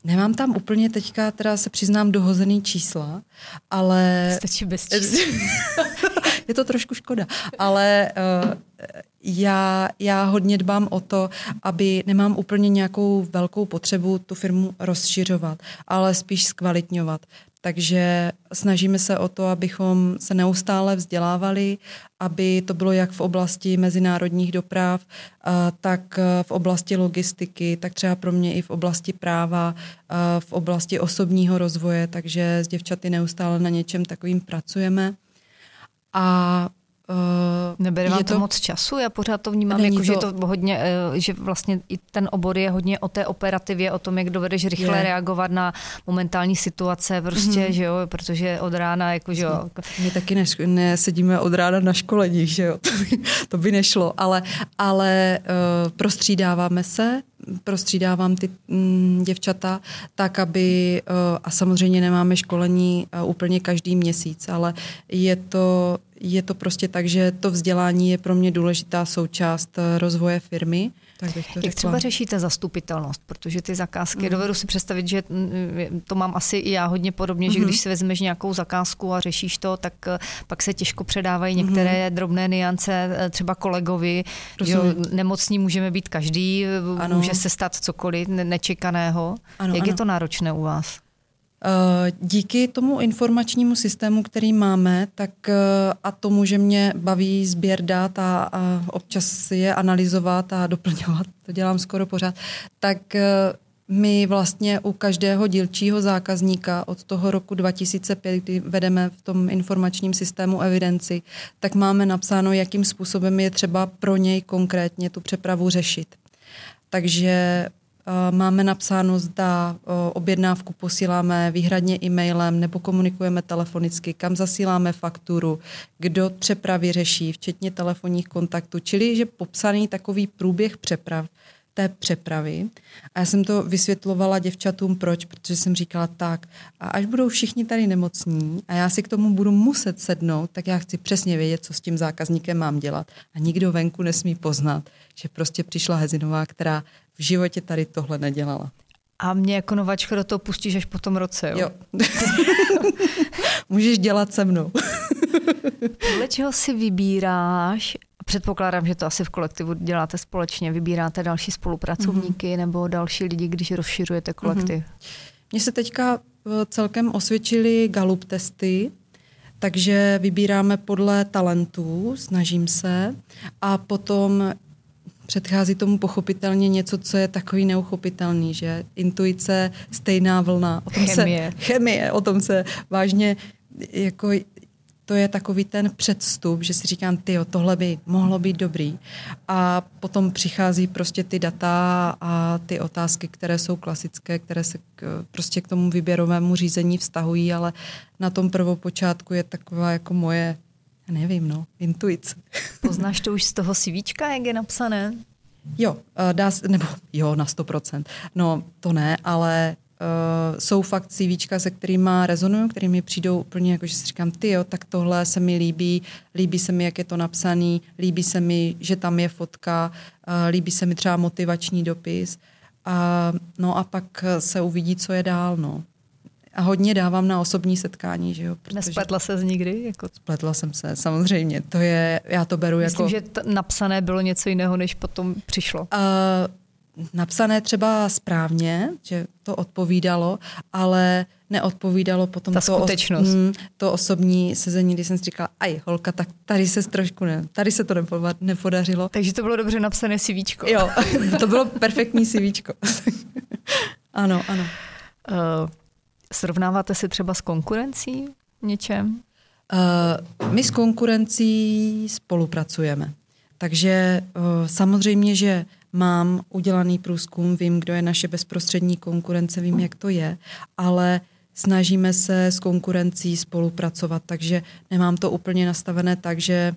Speaker 2: Nemám tam úplně teďka, teda se přiznám, dohozený čísla, ale...
Speaker 1: Stačí bez čísla.
Speaker 2: je to trošku škoda, ale uh, já, já hodně dbám o to, aby nemám úplně nějakou velkou potřebu tu firmu rozšiřovat, ale spíš zkvalitňovat. Takže snažíme se o to, abychom se neustále vzdělávali, aby to bylo jak v oblasti mezinárodních doprav, tak v oblasti logistiky, tak třeba pro mě i v oblasti práva, v oblasti osobního rozvoje, takže s děvčaty neustále na něčem takovým pracujeme. A
Speaker 1: Uh, Nebere vám to, to moc času? Já pořád to vnímám, jako, to... že to hodně, uh, že vlastně i ten obor je hodně o té operativě, o tom, jak dovedeš rychle je. reagovat na momentální situace, prostě, mm-hmm. že jo, protože od rána, jako, že jo.
Speaker 2: My taky ne, nesedíme od rána na školení, že jo, to by, to by nešlo, ale, ale uh, prostřídáváme se, prostřídávám ty mm, děvčata tak, aby, uh, a samozřejmě nemáme školení uh, úplně každý měsíc, ale je to je to prostě tak, že to vzdělání je pro mě důležitá součást eh, rozvoje firmy. Tak bych to
Speaker 1: Jak třeba řešíte zastupitelnost? Protože ty zakázky, mm. dovedu si představit, že mm, to mám asi i já hodně podobně, mm. že mhm. když si vezmeš nějakou zakázku a řešíš to, tak eh, pak se těžko předávají mhm. některé mm. drobné niance eh, třeba kolegovi. Jo, nemocní můžeme být každý, ano. může se stát cokoliv nečekaného. Ano, Jak ano. je to náročné u vás?
Speaker 2: Eh, díky tomu informačnímu systému, který máme, tak eh, a tomu, že mě baví sběr dat a, a občas je analyzovat a doplňovat, to dělám skoro pořád, tak eh, my vlastně u každého dílčího zákazníka od toho roku 2005, kdy vedeme v tom informačním systému evidenci, tak máme napsáno, jakým způsobem je třeba pro něj konkrétně tu přepravu řešit. Takže máme napsáno, zda eh, objednávku posíláme výhradně e-mailem nebo komunikujeme telefonicky, kam zasíláme fakturu, kdo přepravy řeší, včetně telefonních kontaktů. Čili, že popsaný takový průběh přeprav té přepravy. A já jsem to vysvětlovala děvčatům, proč, protože jsem říkala tak, a až budou všichni tady nemocní a já si k tomu budu muset sednout, tak já chci přesně vědět, co s tím zákazníkem mám dělat. A nikdo venku nesmí poznat, že prostě přišla Hezinová, která v životě tady tohle nedělala.
Speaker 1: A mě jako nováčka do toho pustíš až po tom roce, jo?
Speaker 2: Jo. Můžeš dělat se mnou.
Speaker 1: Podle čeho si vybíráš, předpokládám, že to asi v kolektivu děláte společně, vybíráte další spolupracovníky mm-hmm. nebo další lidi, když rozšiřujete kolektiv? Mm-hmm.
Speaker 2: Mně se teďka eh, celkem osvědčily Galup testy, takže vybíráme podle talentů, snažím se, a potom předchází tomu pochopitelně něco, co je takový neuchopitelný, že intuice, stejná vlna.
Speaker 1: O tom chemie.
Speaker 2: Se, chemie, o tom se vážně jako to je takový ten předstup, že si říkám, ty tohle by mohlo být dobrý. A potom přichází prostě ty data a ty otázky, které jsou klasické, které se k, prostě k tomu výběrovému řízení vztahují, ale na tom prvopočátku je taková jako moje nevím, no, intuice.
Speaker 1: Poznáš to už z toho CVčka, jak je napsané?
Speaker 2: Jo, dá nebo jo, na 100%. No, to ne, ale uh, jsou fakt CVčka, se kterými rezonuju, kterými přijdou úplně jako, že si říkám, ty jo, tak tohle se mi líbí, líbí se mi, jak je to napsaný, líbí se mi, že tam je fotka, uh, líbí se mi třeba motivační dopis. A, no a pak se uvidí, co je dál, no. A hodně dávám na osobní setkání, že jo.
Speaker 1: Protože... Nespletla se z nikdy? Jako...
Speaker 2: Spletla jsem se, samozřejmě. To je, já to beru
Speaker 1: Myslím,
Speaker 2: jako...
Speaker 1: Myslím, že t- napsané bylo něco jiného, než potom přišlo.
Speaker 2: Uh, napsané třeba správně, že to odpovídalo, ale neodpovídalo potom
Speaker 1: Ta
Speaker 2: to,
Speaker 1: skutečnost. Os, mm,
Speaker 2: to osobní sezení, kdy jsem si říkala, aj holka, tak tady se trošku ne, tady se to nepodařilo.
Speaker 1: Takže to bylo dobře napsané CVčko.
Speaker 2: Jo, to bylo perfektní CVčko. ano, ano. Uh,
Speaker 1: Srovnáváte se třeba s konkurencí něčem?
Speaker 2: Uh, my s konkurencí spolupracujeme. Takže uh, samozřejmě, že mám udělaný průzkum, vím, kdo je naše bezprostřední konkurence, vím, jak to je, ale snažíme se s konkurencí spolupracovat, takže nemám to úplně nastavené tak, že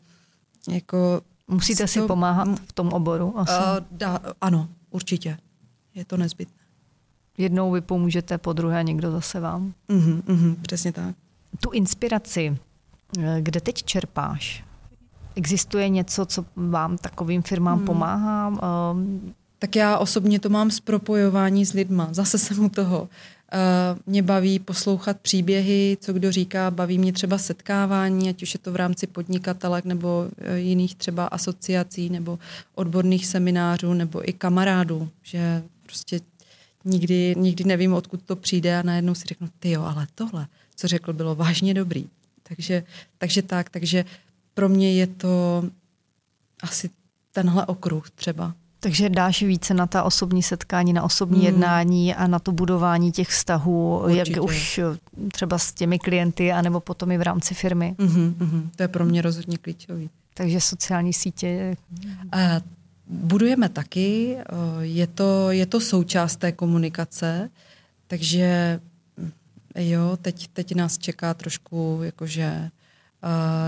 Speaker 2: jako...
Speaker 1: Musíte si to, pomáhat v tom oboru? Asi. Uh,
Speaker 2: da, ano, určitě. Je to nezbytné
Speaker 1: jednou vy pomůžete, po druhé někdo zase vám.
Speaker 2: Mm-hmm, mm-hmm, přesně tak.
Speaker 1: Tu inspiraci, eh, kde teď čerpáš? Existuje něco, co vám takovým firmám hmm. pomáhá? Um,
Speaker 2: tak já osobně to mám z propojování s lidma. Zase jsem u toho. Uh, mě baví poslouchat příběhy, co kdo říká, baví mě třeba setkávání, ať už je to v rámci podnikatelek nebo jiných třeba asociací nebo odborných seminářů nebo i kamarádů, že prostě nikdy, nikdy nevím, odkud to přijde a najednou si řeknu, ty jo, ale tohle, co řekl, bylo vážně dobrý. Takže, takže tak, takže pro mě je to asi tenhle okruh třeba.
Speaker 1: Takže dáš více na ta osobní setkání, na osobní hmm. jednání a na to budování těch vztahů, Určitě. jak už třeba s těmi klienty, anebo potom i v rámci firmy.
Speaker 2: Mm-hmm, mm-hmm. To je pro mě rozhodně klíčový.
Speaker 1: Takže sociální sítě.
Speaker 2: A Budujeme taky, eh, je to, je to součást té komunikace, takže mm, jo, teď, teď nás čeká trošku jakože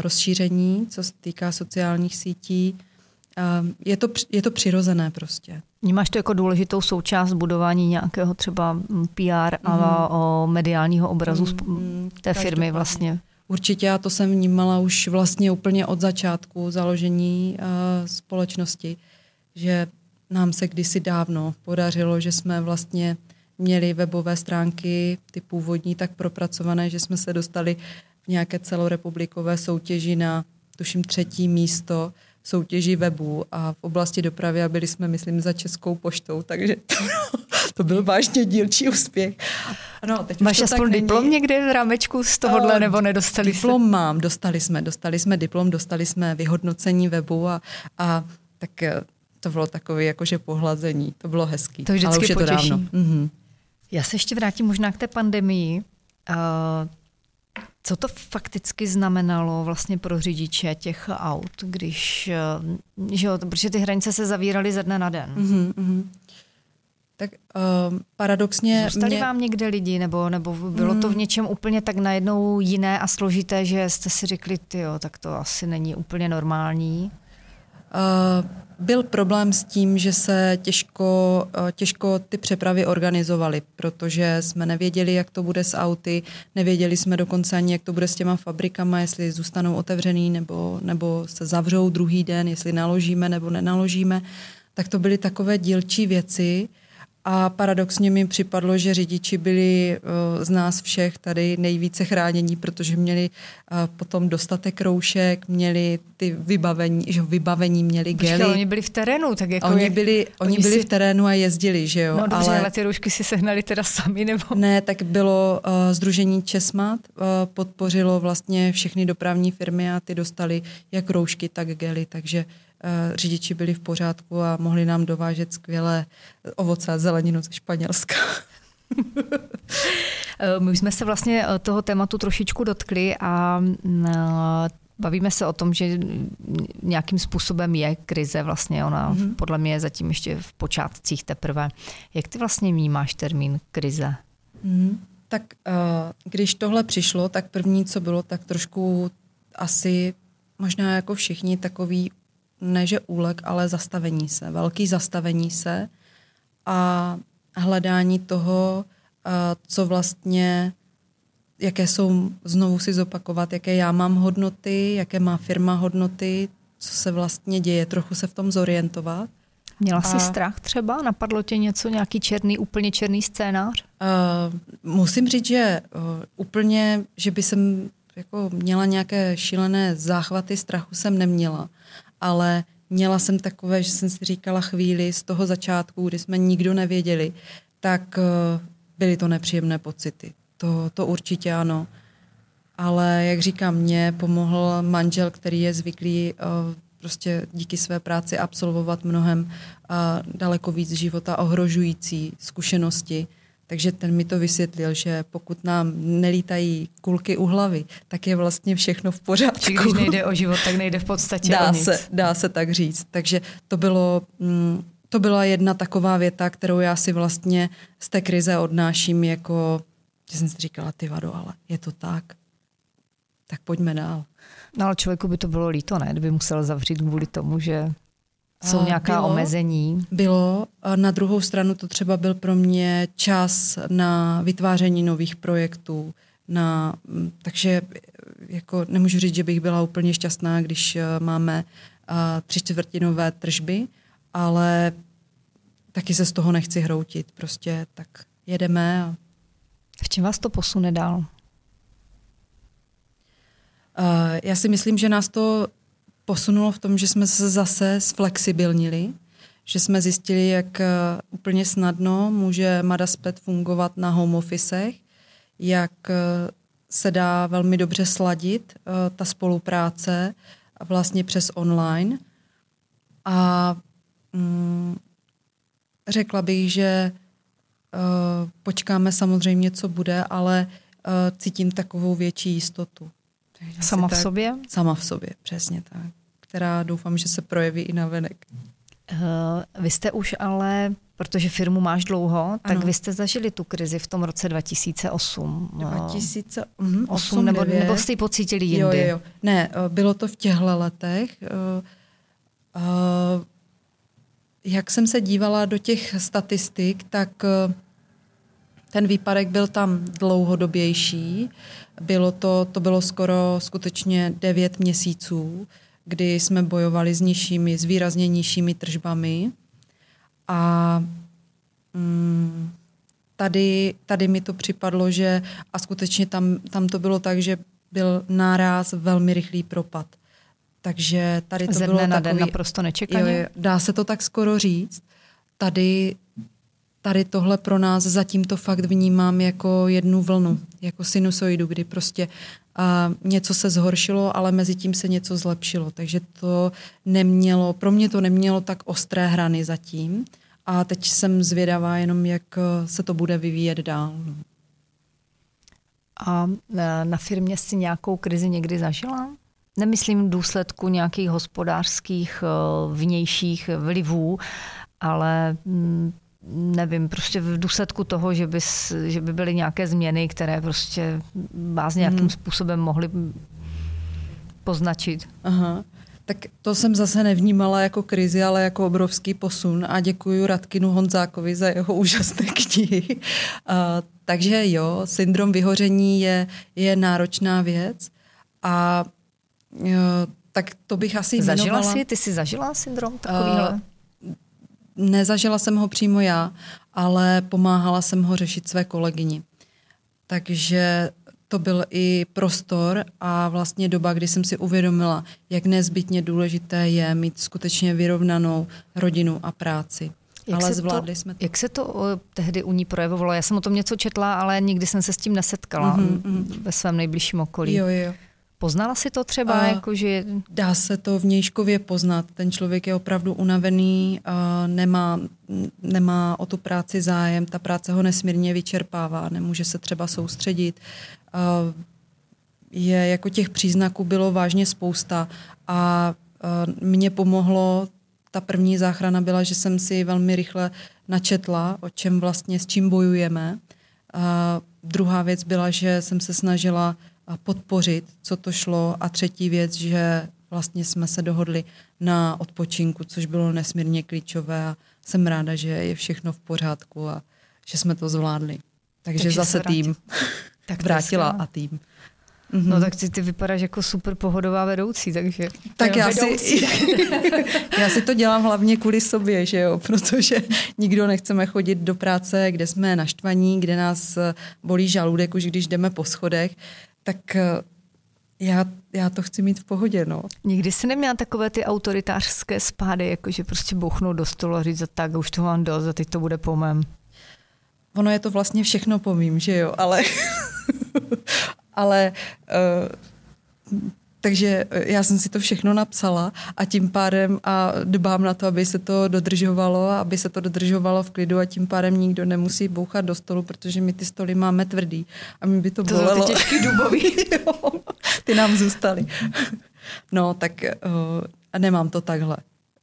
Speaker 2: rozšíření, co se týká sociálních sítí. Uh, je, to, je to přirozené prostě.
Speaker 1: Vnímáš to jako důležitou součást budování nějakého třeba mm, PR a mm. o mediálního obrazu mm, té firmy vlastně?
Speaker 2: Určitě, já to jsem vnímala už vlastně úplně od začátku založení uh, společnosti že nám se kdysi dávno podařilo, že jsme vlastně měli webové stránky, ty původní, tak propracované, že jsme se dostali v nějaké celorepublikové soutěži na, tuším, třetí místo soutěži webů a v oblasti dopravy a byli jsme, myslím, za Českou poštou, takže to, to byl vážně dílčí úspěch.
Speaker 1: No, teď Máš aspoň diplom není... někde v rámečku z tohohle, uh, nebo nedostali
Speaker 2: Diplom jste? mám, dostali jsme, dostali jsme diplom, dostali jsme vyhodnocení webu a, a tak eh, to bylo takové jakože pohlazení. To bylo hezký.
Speaker 1: To vždycky
Speaker 2: ale už je
Speaker 1: potěší.
Speaker 2: to dávno. Mm-hmm.
Speaker 1: Já se ještě vrátím možná k té pandemii. Uh, co to fakticky znamenalo vlastně pro řidiče těch aut, když, uh, že jo, protože ty hranice se zavíraly ze dne na den?
Speaker 2: Mm-hmm. Tak uh, paradoxně...
Speaker 1: Zůstali mě... vám někde lidi, nebo, nebo bylo mm. to v něčem úplně tak najednou jiné a složité, že jste si řekli, ty jo, tak to asi není úplně normální?
Speaker 2: Byl problém s tím, že se těžko, eh, těžko ty přepravy organizovaly, protože jsme nevěděli, jak to bude s auty, nevěděli jsme dokonce ani, jak to bude s těma fabrikama, jestli zůstanou otevřený nebo, nebo se zavřou druhý den, jestli naložíme nebo nenaložíme. Tak to byly takové dílčí věci, a paradoxně mi připadlo, že řidiči byli uh, z nás všech tady nejvíce chránění, protože měli uh, potom dostatek roušek, měli ty vybavení, že vybavení měli gely. Počkej,
Speaker 1: oni byli v terénu, tak jako
Speaker 2: Oni byli, oni, oni byli si... v terénu a jezdili, že jo.
Speaker 1: No dobře, ale... ale ty roušky si sehnali teda sami, nebo?
Speaker 2: Ne, tak bylo uh, Združení Česmat, uh, podpořilo vlastně všechny dopravní firmy a ty dostali jak roušky, tak gely, takže uh, Eh, řidiči byli v pořádku a mohli nám dovážet skvělé ovoce a zeleninu ze Španělska.
Speaker 1: Eh, my jsme se vlastně eh, toho tématu trošičku dotkli a mm, bavíme se o tom, že nějakým způsobem je krize vlastně, ona mm-hmm. podle mě je zatím ještě v počátcích teprve. Jak ty vlastně vnímáš termín krize?
Speaker 2: Mm, tak když tohle přišlo, tak první, co bylo, tak trošku asi možná jako všichni takový ne že úlek, ale zastavení se, velký zastavení se a hledání toho, co vlastně, jaké jsou, znovu si zopakovat, jaké já mám hodnoty, jaké má firma hodnoty, co se vlastně děje, trochu se v tom zorientovat.
Speaker 1: Měla jsi a, strach třeba? Napadlo tě něco, nějaký černý, úplně černý scénář?
Speaker 2: Uh, musím říct, že uh, úplně, že by jsem jako měla nějaké šílené záchvaty strachu jsem neměla ale měla jsem takové, že jsem si říkala chvíli z toho začátku, kdy jsme nikdo nevěděli, tak eh, byly to nepříjemné pocity. To, to určitě ano. Ale jak říkám, mě pomohl manžel, který je zvyklý uh, prostě díky své práci absolvovat mnohem uh, daleko víc života ohrožující zkušenosti. Takže ten mi to vysvětlil, že pokud nám nelítají kulky u hlavy, tak je vlastně všechno v pořádku. Či
Speaker 1: když nejde o život, tak nejde v podstatě
Speaker 2: dá
Speaker 1: o nic.
Speaker 2: Se, dá se tak říct. Takže to bylo... Mm, to byla jedna taková věta, kterou já si vlastně z té krize odnáším jako, že jsem si říkala, ty vado, ale je to tak, tak pojďme dál.
Speaker 1: No ale člověku by to bylo líto, ne? Kdyby musel zavřít kvůli tomu, že jsou nějaká bylo, omezení?
Speaker 2: Bylo. Na druhou stranu to třeba byl pro mě čas na vytváření nových projektů. Na, takže jako nemůžu říct, že bych byla úplně šťastná, když eh, máme uh, tři čtvrtinové tržby, ale taky se z toho nechci hroutit. Prostě tak jedeme. A...
Speaker 1: V čem vás to posune dál? Uh,
Speaker 2: já si myslím, že nás to posunulo v tom, že jsme se zase zflexibilnili, že jsme zjistili, jak eh, úplně snadno může Madaspet fungovat na home officech, jak eh, se dá velmi dobře sladit eh, ta spolupráce vlastně přes online. A mm, řekla bych, že počkáme samozřejmě, co bude, ale cítím takovou větší jistotu.
Speaker 1: Sama v sobě?
Speaker 2: Sama v sobě, přesně tak. Která doufám, že se projeví i na venek.
Speaker 1: Uh, vy jste už ale, protože firmu máš dlouho, ano. tak vy jste zažili tu krizi v tom roce 2008.
Speaker 2: 2008,
Speaker 1: 8, nebo, nebo jste ji pocítili jindy?
Speaker 2: Jo, jo, jo. Ne, eh, bylo to v těchto letech. Uh, uh, jak jsem se dívala do těch statistik, tak uh, ten výpadek byl tam dlouhodobější. Bylo to, to bylo skoro skutečně devět měsíců, kdy jsme bojovali s nižšími, s výrazně nižšími tržbami. A mm, tady, tady mi to připadlo, že a skutečně tam, tam to bylo tak, že byl náraz velmi rychlý propad. Takže tady to
Speaker 1: Ze
Speaker 2: bylo
Speaker 1: na
Speaker 2: takový, den
Speaker 1: naprosto nečekaně.
Speaker 2: Jo, dá se to tak skoro říct. Tady tady tohle pro nás zatím to fakt vnímám jako jednu vlnu, jako sinusoidu, kdy prostě a něco se zhoršilo, ale mezi tím se něco zlepšilo. Takže to nemělo, pro mě to nemělo tak ostré hrany zatím. A teď jsem zvědavá jenom, jak se to bude vyvíjet dál.
Speaker 1: A e, na firmě si nějakou krizi někdy zažila? Nemyslím v důsledku nějakých hospodářských e, vnějších vlivů, ale mm, nevím, prostě v důsledku toho, že by, že by byly nějaké změny, které prostě vás nějakým hmm. způsobem mohly poznačit.
Speaker 2: Aha. Tak to jsem zase nevnímala jako krizi, ale jako obrovský posun a děkuji Radkinu Honzákovi za jeho úžasné knihy. Uh, takže jo, syndrom vyhoření je, je náročná věc a uh, tak to bych asi
Speaker 1: Zažila
Speaker 2: jmenovala.
Speaker 1: jsi, ty jsi zažila syndrom takovýhle? Uh,
Speaker 2: nezažila jsem ho přímo já, ale pomáhala jsem ho řešit své kolegyni. Takže to byl i prostor a vlastně doba, kdy jsem si uvědomila, jak nezbytně důležité je mít skutečně vyrovnanou rodinu a práci. Jak ale zvládli
Speaker 1: to,
Speaker 2: jsme to.
Speaker 1: Jak se to o, tehdy u ní projevovalo? Já jsem o tom něco četla, ale nikdy jsem se s tím nesetkala mm-hmm. ve svém nejbližším okolí.
Speaker 2: Jo, jo.
Speaker 1: Poznala si to třeba? A jako, že...
Speaker 2: Dá se to v nějškově poznat. Ten člověk je opravdu unavený, nemá, nemá o tu práci zájem, ta práce ho nesmírně vyčerpává, nemůže se třeba soustředit. Je, jako těch příznaků bylo vážně spousta a mě pomohlo, ta první záchrana byla, že jsem si velmi rychle načetla, o čem vlastně, s čím bojujeme. A druhá věc byla, že jsem se snažila podpořit, co to šlo. A třetí věc, že vlastně jsme se dohodli na odpočinku, což bylo nesmírně klíčové a jsem ráda, že je všechno v pořádku a že jsme to zvládli. Takže, Takže zase tým. Tak vrátila a tým.
Speaker 1: Mm-hmm. No tak ty, ty vypadáš jako super pohodová vedoucí, takže...
Speaker 2: Tak já si, já si to dělám hlavně kvůli sobě, že jo, protože nikdo nechceme chodit do práce, kde jsme naštvaní, kde nás bolí žaludek, už když jdeme po schodech, tak eh, já, já to chci mít v pohodě, no.
Speaker 1: Nikdy jsi neměla takové ty autoritářské spády, jako že prostě bouchnout do stolu a říct, tak už to mám dost a teď to bude po mém.
Speaker 2: Ono je to vlastně všechno po mým, že jo, ale, ale uh, takže eh, já jsem si to všechno napsala a tím pádem a dbám na to, aby se to dodržovalo, aby se to dodržovalo v klidu a tím pádem nikdo nemusí bouchat do stolu, protože my ty stoly máme tvrdý a mi by to,
Speaker 1: to
Speaker 2: bolelo.
Speaker 1: To ty těžký dubový.
Speaker 2: ty nám zůstaly. no tak uh, a nemám to takhle.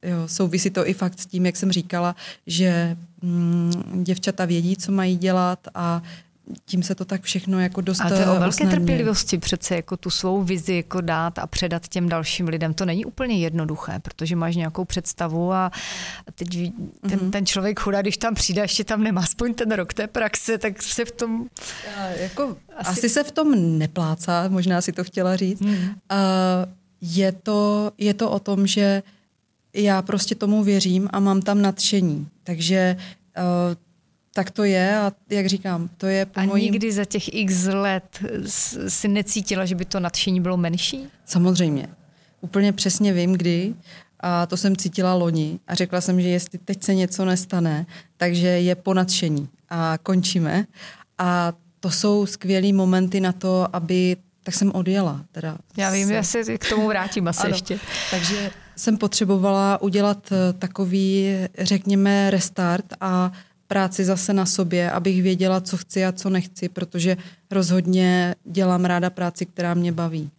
Speaker 2: Jo, souvisí to i fakt s tím, jak jsem říkala, že mm, děvčata vědí, co mají dělat a tím se to tak všechno jako dost
Speaker 1: A to je o velké trpělivosti přece jako tu svou vizi jako dát a předat těm dalším lidem. To není úplně jednoduché, protože máš nějakou představu a teď ten, mm-hmm. ten člověk chudá, když tam přijde, ještě tam nemá aspoň ten rok té praxe, tak se v tom...
Speaker 2: A jako, asi... asi se v tom neplácá, možná si to chtěla říct. Mm. Uh, je, to, je to o tom, že já prostě tomu věřím a mám tam nadšení. Takže uh, tak to je a jak říkám, to je
Speaker 1: po A mojím... nikdy za těch x let si necítila, že by to nadšení bylo menší?
Speaker 2: Samozřejmě. Úplně přesně vím, kdy. A to jsem cítila loni a řekla jsem, že jestli teď se něco nestane, takže je po nadšení a končíme. A to jsou skvělé momenty na to, aby tak jsem odjela. Teda
Speaker 1: Já vím, se... já se k tomu vrátím asi ano. ještě.
Speaker 2: Takže jsem potřebovala udělat eh, takový, řekněme, restart a práci zase na sobě, abych věděla, co chci a co nechci, protože rozhodně dělám ráda práci, která mě baví.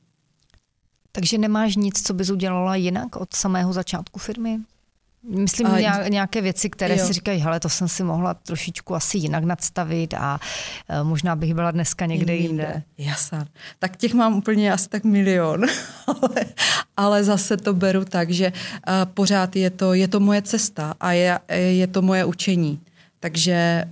Speaker 1: Takže nemáš nic, co bys udělala jinak od samého začátku firmy? Myslím a, nějaké věci, které jo. si říkají, hele, to jsem si mohla trošičku asi jinak nadstavit a uh, možná bych byla dneska někde jinde. jinde.
Speaker 2: Jasně. Tak těch mám úplně asi tak milion, ale, ale zase to beru tak, že uh, pořád je to, je to moje cesta a je, je to moje učení. Takže eh,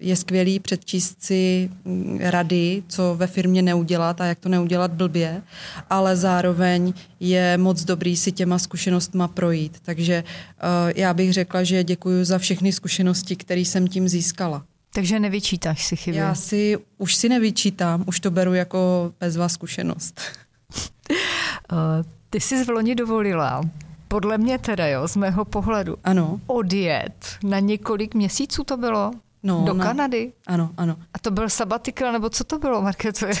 Speaker 2: je skvělý předčíst si mm, rady, co ve firmě neudělat a jak to neudělat blbě, ale zároveň je moc dobrý si těma zkušenostma projít. Takže eh, já bych řekla, že děkuji za všechny zkušenosti, které jsem tím získala.
Speaker 1: Takže nevyčítáš si chyby?
Speaker 2: Já si už si nevyčítám, už to beru jako bezvá zkušenost.
Speaker 1: Eh, ty jsi v loni dovolila podle mě teda, jo, z mého pohledu,
Speaker 2: ano.
Speaker 1: odjet na několik měsíců to bylo? No, do na... Kanady?
Speaker 2: Ano, ano.
Speaker 1: A to byl sabatikl, nebo co to bylo, Marke? To je...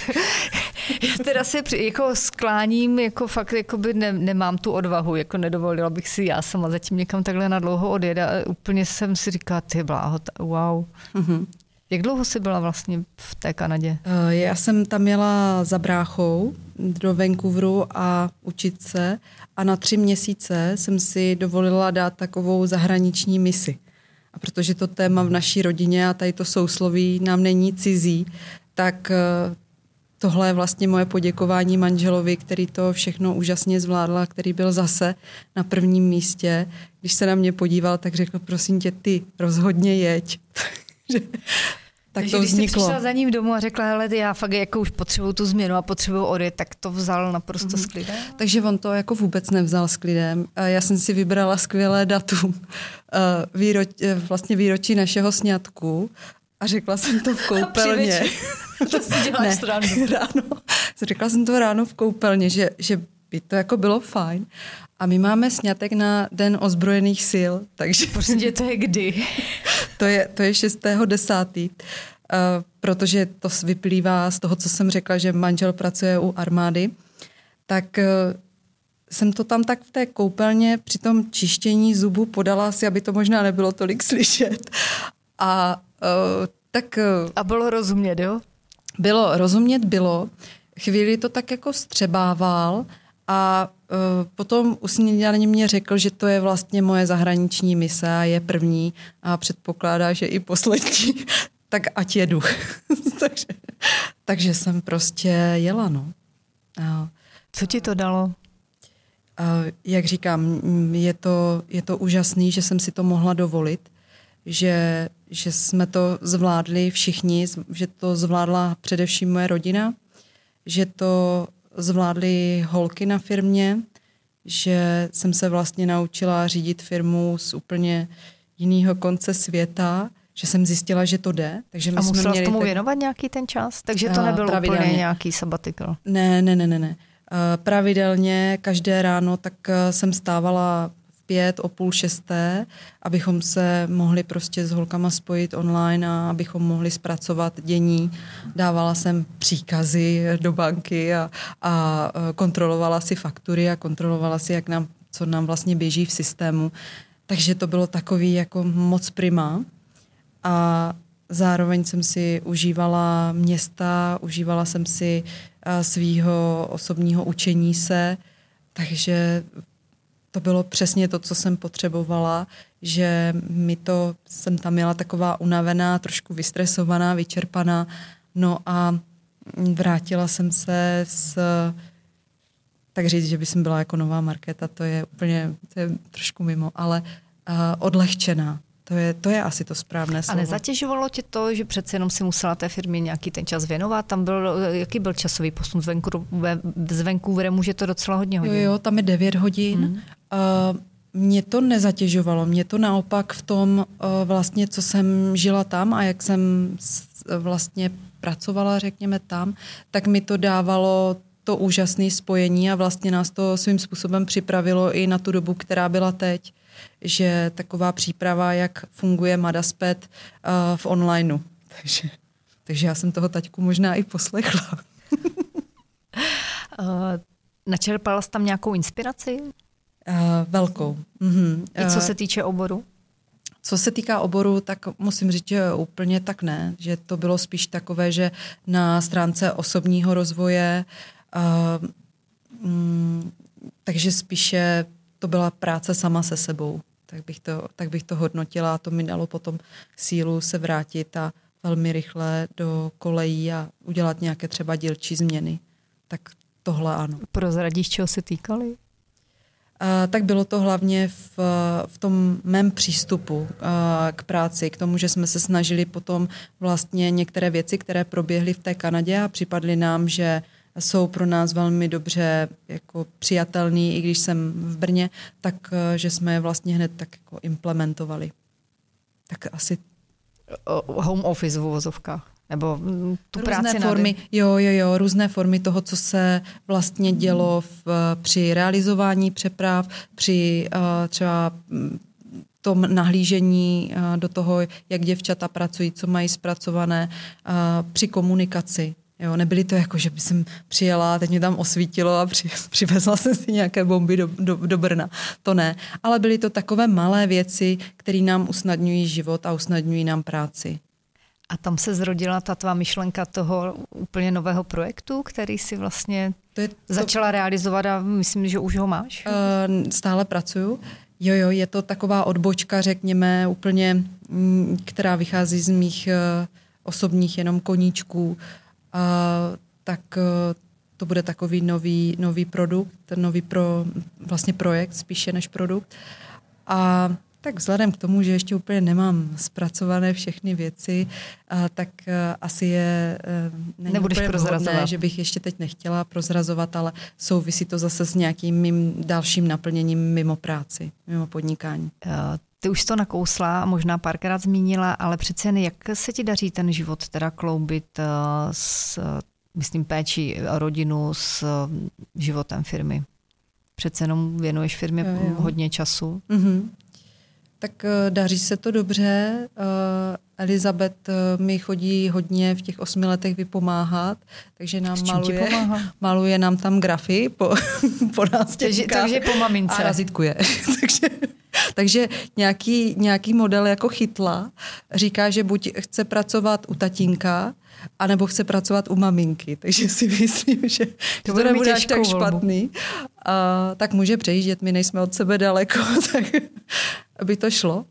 Speaker 1: Já teda se jako skláním, jako fakt jako by ne, nemám tu odvahu, jako nedovolila bych si já sama zatím někam takhle na dlouho odjet a úplně jsem si říkala, ty bláho, wow. Mm-hmm. Jak dlouho jsi byla vlastně v té Kanadě?
Speaker 2: Eh, já jsem tam měla za bráchou do Vancouveru a učit se a na tři měsíce jsem si dovolila dát takovou zahraniční misi. A protože to téma v naší rodině a tady to sousloví nám není cizí, tak eh, tohle je vlastně moje poděkování manželovi, který to všechno úžasně zvládl, který byl zase na prvním místě. Když se na mě podíval, tak řekl, prosím tě, ty rozhodně jeď.
Speaker 1: tak Takže to vzniklo. když jsi přišla za ním domů a řekla, hele, já fakt jako už potřebuju tu změnu a potřebuju odjet, tak to vzal naprosto mm-hmm. s klidem?
Speaker 2: Takže on to jako vůbec nevzal s klidem. Já jsem si vybrala skvělé datum, eh, výroč, eh, vlastně výročí našeho sňatku a řekla jsem to v koupelně.
Speaker 1: to si děláš
Speaker 2: ne, ráno. ráno. Řekla jsem to ráno v koupelně, že, že by to jako bylo fajn. A my máme snětek na Den ozbrojených sil, takže...
Speaker 1: Prostě to je kdy?
Speaker 2: to je, to je 6.10. Uh, protože to vyplývá z toho, co jsem řekla, že manžel pracuje u armády, tak uh, jsem to tam tak v té koupelně při tom čištění zubů podala si, aby to možná nebylo tolik slyšet. A uh, tak...
Speaker 1: Uh, a bylo rozumět, jo?
Speaker 2: Bylo, rozumět bylo. Chvíli to tak jako střebával a uh, potom usmění mě řekl, že to je vlastně moje zahraniční mise a je první a předpokládá, že i poslední. tak ať jedu. takže, takže jsem prostě jela, no.
Speaker 1: A, Co ti to dalo?
Speaker 2: A, jak říkám, je to, je to úžasný, že jsem si to mohla dovolit že, že jsme to zvládli všichni, že to zvládla především moje rodina, že to zvládly holky na firmě, že jsem se vlastně naučila řídit firmu z úplně jiného konce světa, že jsem zjistila, že to jde. Takže my
Speaker 1: a musela
Speaker 2: jsme
Speaker 1: tomu tak... věnovat nějaký ten čas? Takže to nebylo pravidelně. úplně nějaký sabbatical?
Speaker 2: Ne, ne, ne, ne. ne. Pravidelně každé ráno tak eh, jsem stávala pět, o půl šesté, abychom se mohli prostě s holkama spojit online a abychom mohli zpracovat dění. Dávala jsem příkazy do banky a, a e, kontrolovala si faktury a kontrolovala si, jak nám, co nám vlastně běží v systému. Takže to bylo takový jako moc prima. A zároveň jsem si užívala města, užívala jsem si e, svýho osobního učení se, takže to bylo přesně to, co jsem potřebovala, že mi to, jsem tam měla taková unavená, trošku vystresovaná, vyčerpaná, no a vrátila jsem se s, tak říct, že by jsem byla jako nová marketa, to je úplně, to je trošku mimo, ale uh, odlehčená. To je, to je asi to správné slovo.
Speaker 1: A nezatěžovalo tě to, že přece jenom si musela té firmě nějaký ten čas věnovat? Tam byl, jaký byl časový posun z, venku, z může to docela hodně hodin.
Speaker 2: Jo, jo, tam je 9 hodin. Hmm. Uh, mě to nezatěžovalo, mě to naopak v tom uh, vlastně, co jsem žila tam a jak jsem vlastně pracovala, řekněme tam, tak mi to dávalo to úžasné spojení a vlastně nás to svým způsobem připravilo i na tu dobu, která byla teď že taková příprava, jak funguje Madaspet uh, v onlineu. Takže, takže já jsem toho taťku možná i poslechla.
Speaker 1: uh, načerpala jsi tam nějakou inspiraci?
Speaker 2: Uh, velkou. Mm-hmm.
Speaker 1: I co se týče oboru?
Speaker 2: Co se týká oboru, tak musím říct, že úplně tak ne. Že to bylo spíš takové, že na stránce osobního rozvoje, uh, mm, takže spíše to byla práce sama se sebou. Tak bych to, tak bych to hodnotila a to mi dalo potom sílu se vrátit a velmi rychle do kolejí a udělat nějaké třeba dílčí změny. Tak tohle ano.
Speaker 1: Prozradíš, čeho se týkali?
Speaker 2: Tak bylo to hlavně v, v tom mém přístupu k práci, k tomu, že jsme se snažili potom vlastně některé věci, které proběhly v té Kanadě a připadly nám, že jsou pro nás velmi dobře jako přijatelný, i když jsem v Brně, tak že jsme je vlastně hned tak jako implementovali. Tak asi...
Speaker 1: Home office v uvozovkách. Nebo mm, tu
Speaker 2: různé
Speaker 1: práci
Speaker 2: formy, jo, jo, jo, různé formy toho, co se vlastně dělo v, při realizování přeprav, při uh, třeba mm, tom nahlížení uh, do toho, jak děvčata pracují, co mají zpracované, uh, při komunikaci. Jo, nebyly to jako, že by jsem přijela, teď mě tam osvítilo a při, přivezla jsem si nějaké bomby do, do, do Brna. To ne. Ale byly to takové malé věci, které nám usnadňují život a usnadňují nám práci.
Speaker 1: A tam se zrodila ta tvá myšlenka toho úplně nového projektu, který si vlastně to je to... začala realizovat a myslím, že už ho máš?
Speaker 2: Uh, stále pracuju. Jo, jo, je to taková odbočka, řekněme, úplně, která vychází z mých uh, osobních jenom koníčků. Uh, tak to bude takový nový, nový produkt, nový pro, vlastně projekt spíše než produkt. A tak vzhledem k tomu, že ještě úplně nemám zpracované všechny věci, a, tak a, asi je
Speaker 1: není Nebudeš prozrazovat.
Speaker 2: že bych ještě teď nechtěla prozrazovat, ale souvisí to zase s nějakým mým dalším naplněním mimo práci, mimo podnikání.
Speaker 1: Ty už to nakousla a možná párkrát zmínila, ale přece jen jak se ti daří ten život teda kloubit s, myslím, péčí rodinu s životem firmy? Přece jenom věnuješ firmě jo, jo. hodně času.
Speaker 2: Mm-hmm. Tak uh, daří se to dobře. Uh, Elizabeth uh, mi chodí hodně v těch osmi letech vypomáhat, takže nám maluje, maluje nám tam grafy po, po nás
Speaker 1: takže, takže po mamince.
Speaker 2: A razitkuje. takže, takže nějaký, nějaký model jako chytla říká, že buď chce pracovat u tatínka, anebo chce pracovat u maminky. Takže si myslím, že to, to nebude až tak špatný. A, tak může přejíždět, my nejsme od sebe daleko, tak aby to šlo.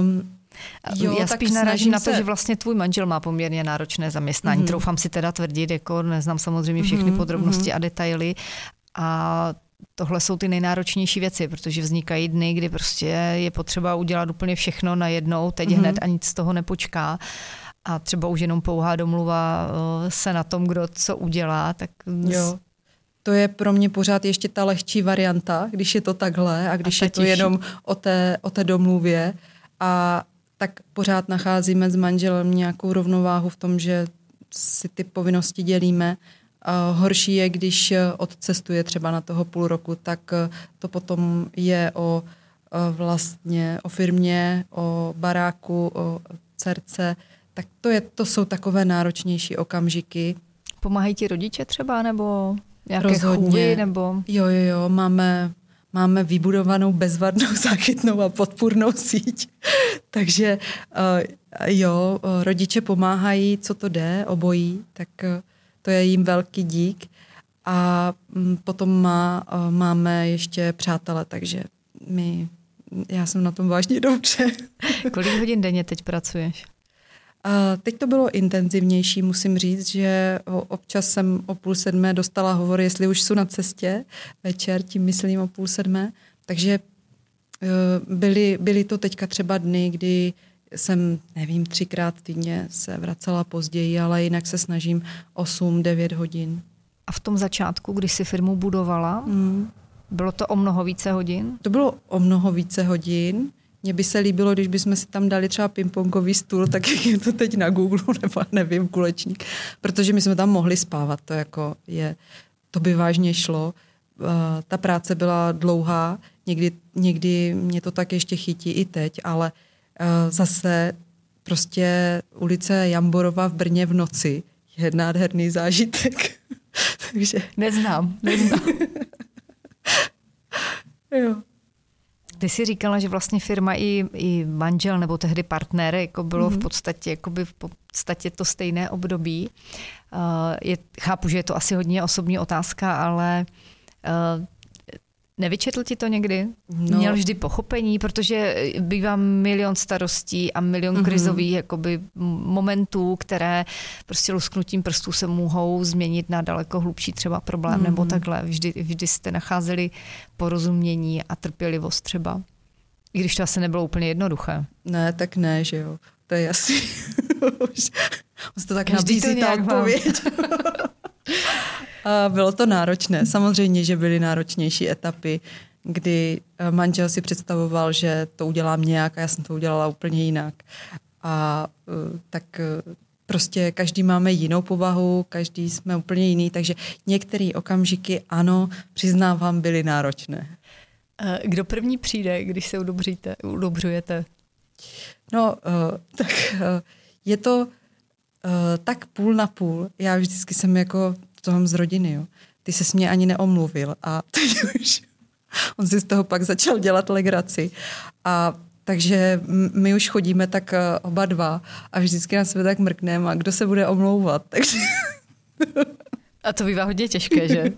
Speaker 2: Um,
Speaker 1: Jo, Já spíš narážím na to, se... že vlastně tvůj manžel má poměrně náročné zaměstnání. Mm-hmm. Troufám si teda tvrdit, jako neznám samozřejmě všechny mm-hmm. podrobnosti mm-hmm. a detaily. A tohle jsou ty nejnáročnější věci, protože vznikají dny, kdy prostě je potřeba udělat úplně všechno najednou, teď mm-hmm. hned a nic z toho nepočká. A třeba už jenom pouhá domluva eh, se na tom, kdo co udělá, tak
Speaker 2: jo. To je pro mě pořád ještě ta lehčí varianta, když je to takhle a když a je to jenom o té, o té domluvě. A tak pořád nacházíme s manželem nějakou rovnováhu v tom, že si ty povinnosti dělíme. A horší je, když odcestuje třeba na toho půl roku, tak to potom je o vlastně o firmě, o baráku, o dcerce, tak to, je, to jsou takové náročnější okamžiky.
Speaker 1: Pomáhají ti rodiče třeba, nebo Nějaké Rozhodně. chůvy nebo...
Speaker 2: Jo, jo, jo, máme, máme vybudovanou bezvadnou záchytnou a podpůrnou síť. Takže uh, jo, rodiče pomáhají, co to jde, obojí, tak uh, to je jim velký dík. A um, potom má, uh, máme ještě přátele, takže my, já jsem na tom vážně dobře.
Speaker 1: Kolik hodin denně teď pracuješ?
Speaker 2: A teď to bylo intenzivnější, musím říct, že občas jsem o půl sedmé dostala hovor, jestli už jsou na cestě večer, tím myslím o půl sedmé. Takže e, byly, byly to teďka třeba dny, kdy jsem, nevím, třikrát týdně se vracela později, ale jinak se snažím 8-9 hodin.
Speaker 1: A v tom začátku, když si firmu budovala, mm. bylo to o mnoho více hodin?
Speaker 2: To bylo o mnoho více hodin. Mně by se líbilo, když bychom si tam dali třeba pingpongový stůl, tak jak je to teď na Google, nebo nevím, kulečník, protože my jsme tam mohli spávat, to jako je, to by vážně šlo. Uh, ta práce byla dlouhá, někdy, někdy mě to tak ještě chytí i teď, ale uh, zase prostě ulice Jamborova v Brně v noci je nádherný zážitek. Takže...
Speaker 1: Neznám, neznám.
Speaker 2: jo.
Speaker 1: Ty jsi říkala, že vlastně firma i, i manžel nebo tehdy partner jako bylo mm-hmm. v mhm. podstatě jakoby v podstatě to stejné období. Uh, je, chápu, že je to asi hodně osobní otázka, ale uh, Nevyčetl ti to někdy? No. Měl vždy pochopení, protože bývá milion starostí a milion mm-hmm. krizových jakoby, momentů, které prostě lusknutím prstů se mohou změnit na daleko hlubší třeba problém mm-hmm. nebo takhle. Vždy, vždy jste nacházeli porozumění a trpělivost třeba. I když to asi nebylo úplně jednoduché.
Speaker 2: Ne, tak ne, že jo. To je jasný. Už to tak Každý nabízí to ta odpověď. A bylo to náročné. Samozřejmě, že byly náročnější etapy, kdy eh, manžel si představoval, že to udělám nějak a já jsem to udělala úplně jinak. A eh, tak eh, prostě každý máme jinou povahu, každý jsme úplně jiný, takže některé okamžiky, ano, přiznávám, byly náročné.
Speaker 1: Kdo první přijde, když se udobříte, udobřujete?
Speaker 2: No, tak je to tak půl na půl. Já vždycky jsem jako to mám z rodiny, jo. Ty se mě ani neomluvil a teď už on si z toho pak začal dělat legraci. A takže my už chodíme tak eh, oba dva a vždycky na sebe tak mrkneme a kdo se bude omlouvat. Takže...
Speaker 1: A to bývá hodně těžké, že?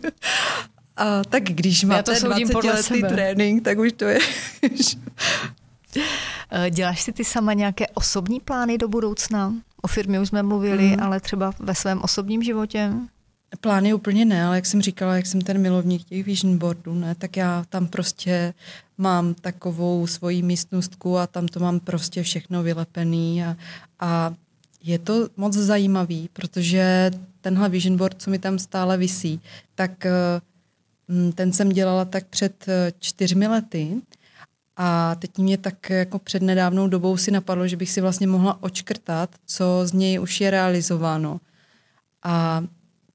Speaker 2: A tak když máte 20 letý trénink, tak už to je...
Speaker 1: Eh, děláš si ty sama nějaké osobní plány do budoucna? O firmě už jsme mluvili, mm. ale třeba ve svém osobním životě?
Speaker 2: Plány úplně ne, ale jak jsem říkala, jak jsem ten milovník těch vision boardů, ne, tak já tam prostě mám takovou svoji místnostku a tam to mám prostě všechno vylepený a, a je to moc zajímavý, protože tenhle vision board, co mi tam stále visí, tak mm, ten jsem dělala tak před eh, čtyřmi lety a teď mě tak jako před nedávnou dobou si napadlo, že bych si vlastně mohla očkrtat, co z něj už je realizováno. A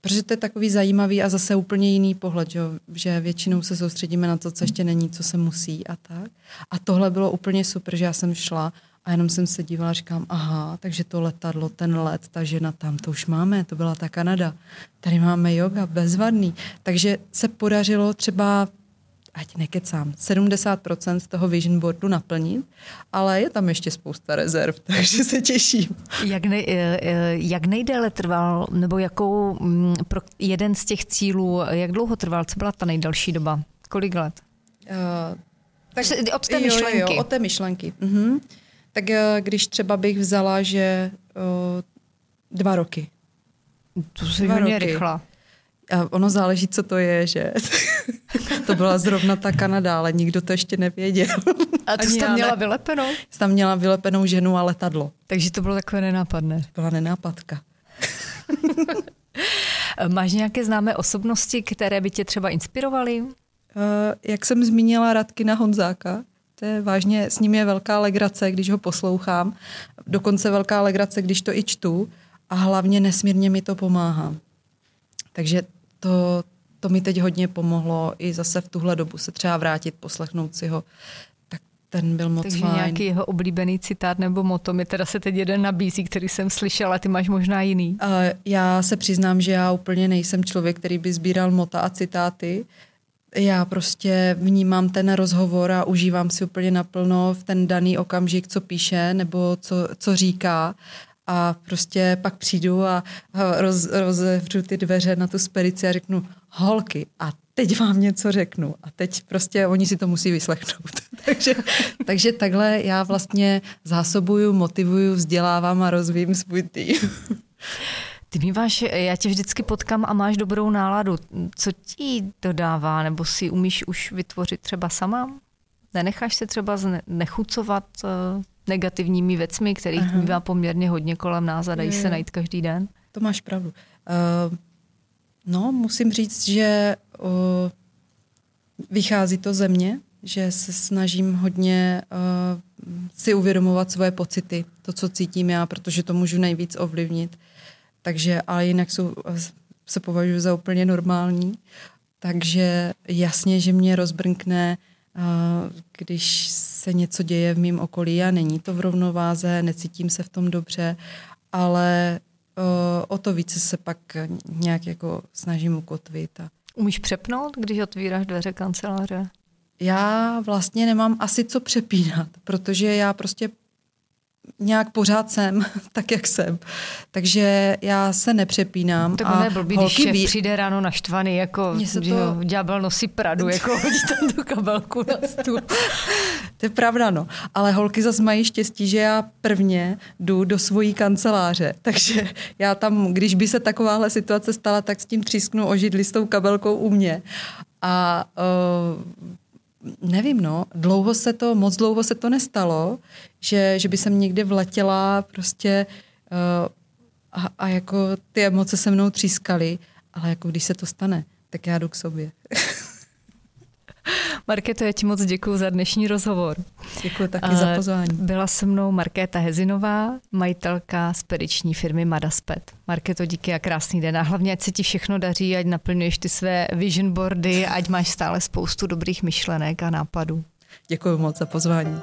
Speaker 2: protože to je takový zajímavý a zase úplně jiný pohled, že, že většinou se soustředíme na to, co ještě není, co se musí a tak. A tohle bylo úplně super, že já jsem šla a jenom jsem se dívala a říkám, aha, takže to letadlo, ten let, ta žena tam, to už máme, to byla ta Kanada. Tady máme yoga, bezvadný. Takže se podařilo třeba ať nekecám, 70% z toho vision boardu naplnit, ale je tam ještě spousta rezerv, takže se těším.
Speaker 1: Jak, ne, eh, eh, jak nejdéle trval, nebo jakou mm, pro jeden z těch cílů, jak dlouho trval, co byla ta nejdelší doba? Kolik let? Uh, tak, od té myšlenky. Jo,
Speaker 2: jo, od té myšlenky. Uh-huh. Tak když třeba bych vzala, že uh, dva roky.
Speaker 1: To se hodně rychla.
Speaker 2: A ono záleží, co to je, že to byla zrovna ta Kanada, ale nikdo to ještě nevěděl.
Speaker 1: A ty jsi tam měla ne. vylepenou?
Speaker 2: Jsi tam měla vylepenou ženu a letadlo.
Speaker 1: Takže to bylo takové nenápadné.
Speaker 2: Byla nenápadka.
Speaker 1: Máš nějaké známé osobnosti, které by tě třeba inspirovaly? Uh,
Speaker 2: jak jsem zmínila Radkina Honzáka, to je vážně, s ním je velká legrace, když ho poslouchám. Dokonce velká legrace, když to i čtu. A hlavně nesmírně mi to pomáhá. Takže to, to mi teď hodně pomohlo i zase v tuhle dobu se třeba vrátit, poslechnout si ho. Tak ten byl moc
Speaker 1: Takže
Speaker 2: fajn.
Speaker 1: nějaký jeho oblíbený citát nebo moto mi teda se teď jeden nabízí, který jsem slyšela, ty máš možná jiný.
Speaker 2: Uh, já se přiznám, že já úplně nejsem člověk, který by sbíral mota a citáty. Já prostě vnímám ten rozhovor a užívám si úplně naplno v ten daný okamžik, co píše nebo co, co říká a prostě pak přijdu a roz, rozevřu ty dveře na tu spedici a řeknu holky a teď vám něco řeknu a teď prostě oni si to musí vyslechnout. takže, takže takhle já vlastně zásobuju, motivuju, vzdělávám a rozvím svůj tým.
Speaker 1: Ty míváš, já tě vždycky potkám a máš dobrou náladu. Co ti dodává, nebo si umíš už vytvořit třeba sama? Nenecháš se třeba nechucovat eh, negativními věcmi, kterých Aha. bývá poměrně hodně kolem nás a dají je, se najít každý den?
Speaker 2: To máš pravdu. Uh, no, musím říct, že uh, vychází to ze mě, že se snažím hodně uh, si uvědomovat svoje pocity, to, co cítím já, protože to můžu nejvíc ovlivnit. Takže, ale jinak jsou, se považuji za úplně normální. Takže jasně, že mě rozbrnkne když se něco děje v mém okolí a není to v rovnováze, necítím se v tom dobře, ale o to více se pak nějak jako snažím ukotvit. A...
Speaker 1: Umíš přepnout, když otvíráš dveře kanceláře?
Speaker 2: Já vlastně nemám asi co přepínat, protože já prostě nějak pořád jsem, tak jak jsem. Takže já se nepřepínám.
Speaker 1: Tak a je blbý, když šéf ví... přijde ráno naštvaný, jako to... jo, ďábel nosí pradu, jako hodí tam tu kabelku na stůl.
Speaker 2: to je pravda, no. Ale holky zase mají štěstí, že já prvně jdu do svojí kanceláře. Takže já tam, když by se takováhle situace stala, tak s tím třísknu o židli s tou kabelkou u mě. A uh, nevím, no, dlouho se to, moc dlouho se to nestalo, že, že by jsem někdy vletěla prostě uh, a, a jako ty emoce se mnou třískaly, ale jako když se to stane, tak já jdu k sobě.
Speaker 1: Marketo, já ti moc děkuji za dnešní rozhovor.
Speaker 2: Děkuji taky za pozvání.
Speaker 1: Byla se mnou Markéta Hezinová, majitelka spediční firmy Madaspet. Marketo, díky a krásný den. A hlavně, ať se ti všechno daří, ať naplňuješ ty své vision boardy, ať máš stále spoustu dobrých myšlenek a nápadů.
Speaker 2: Děkuji moc za pozvání.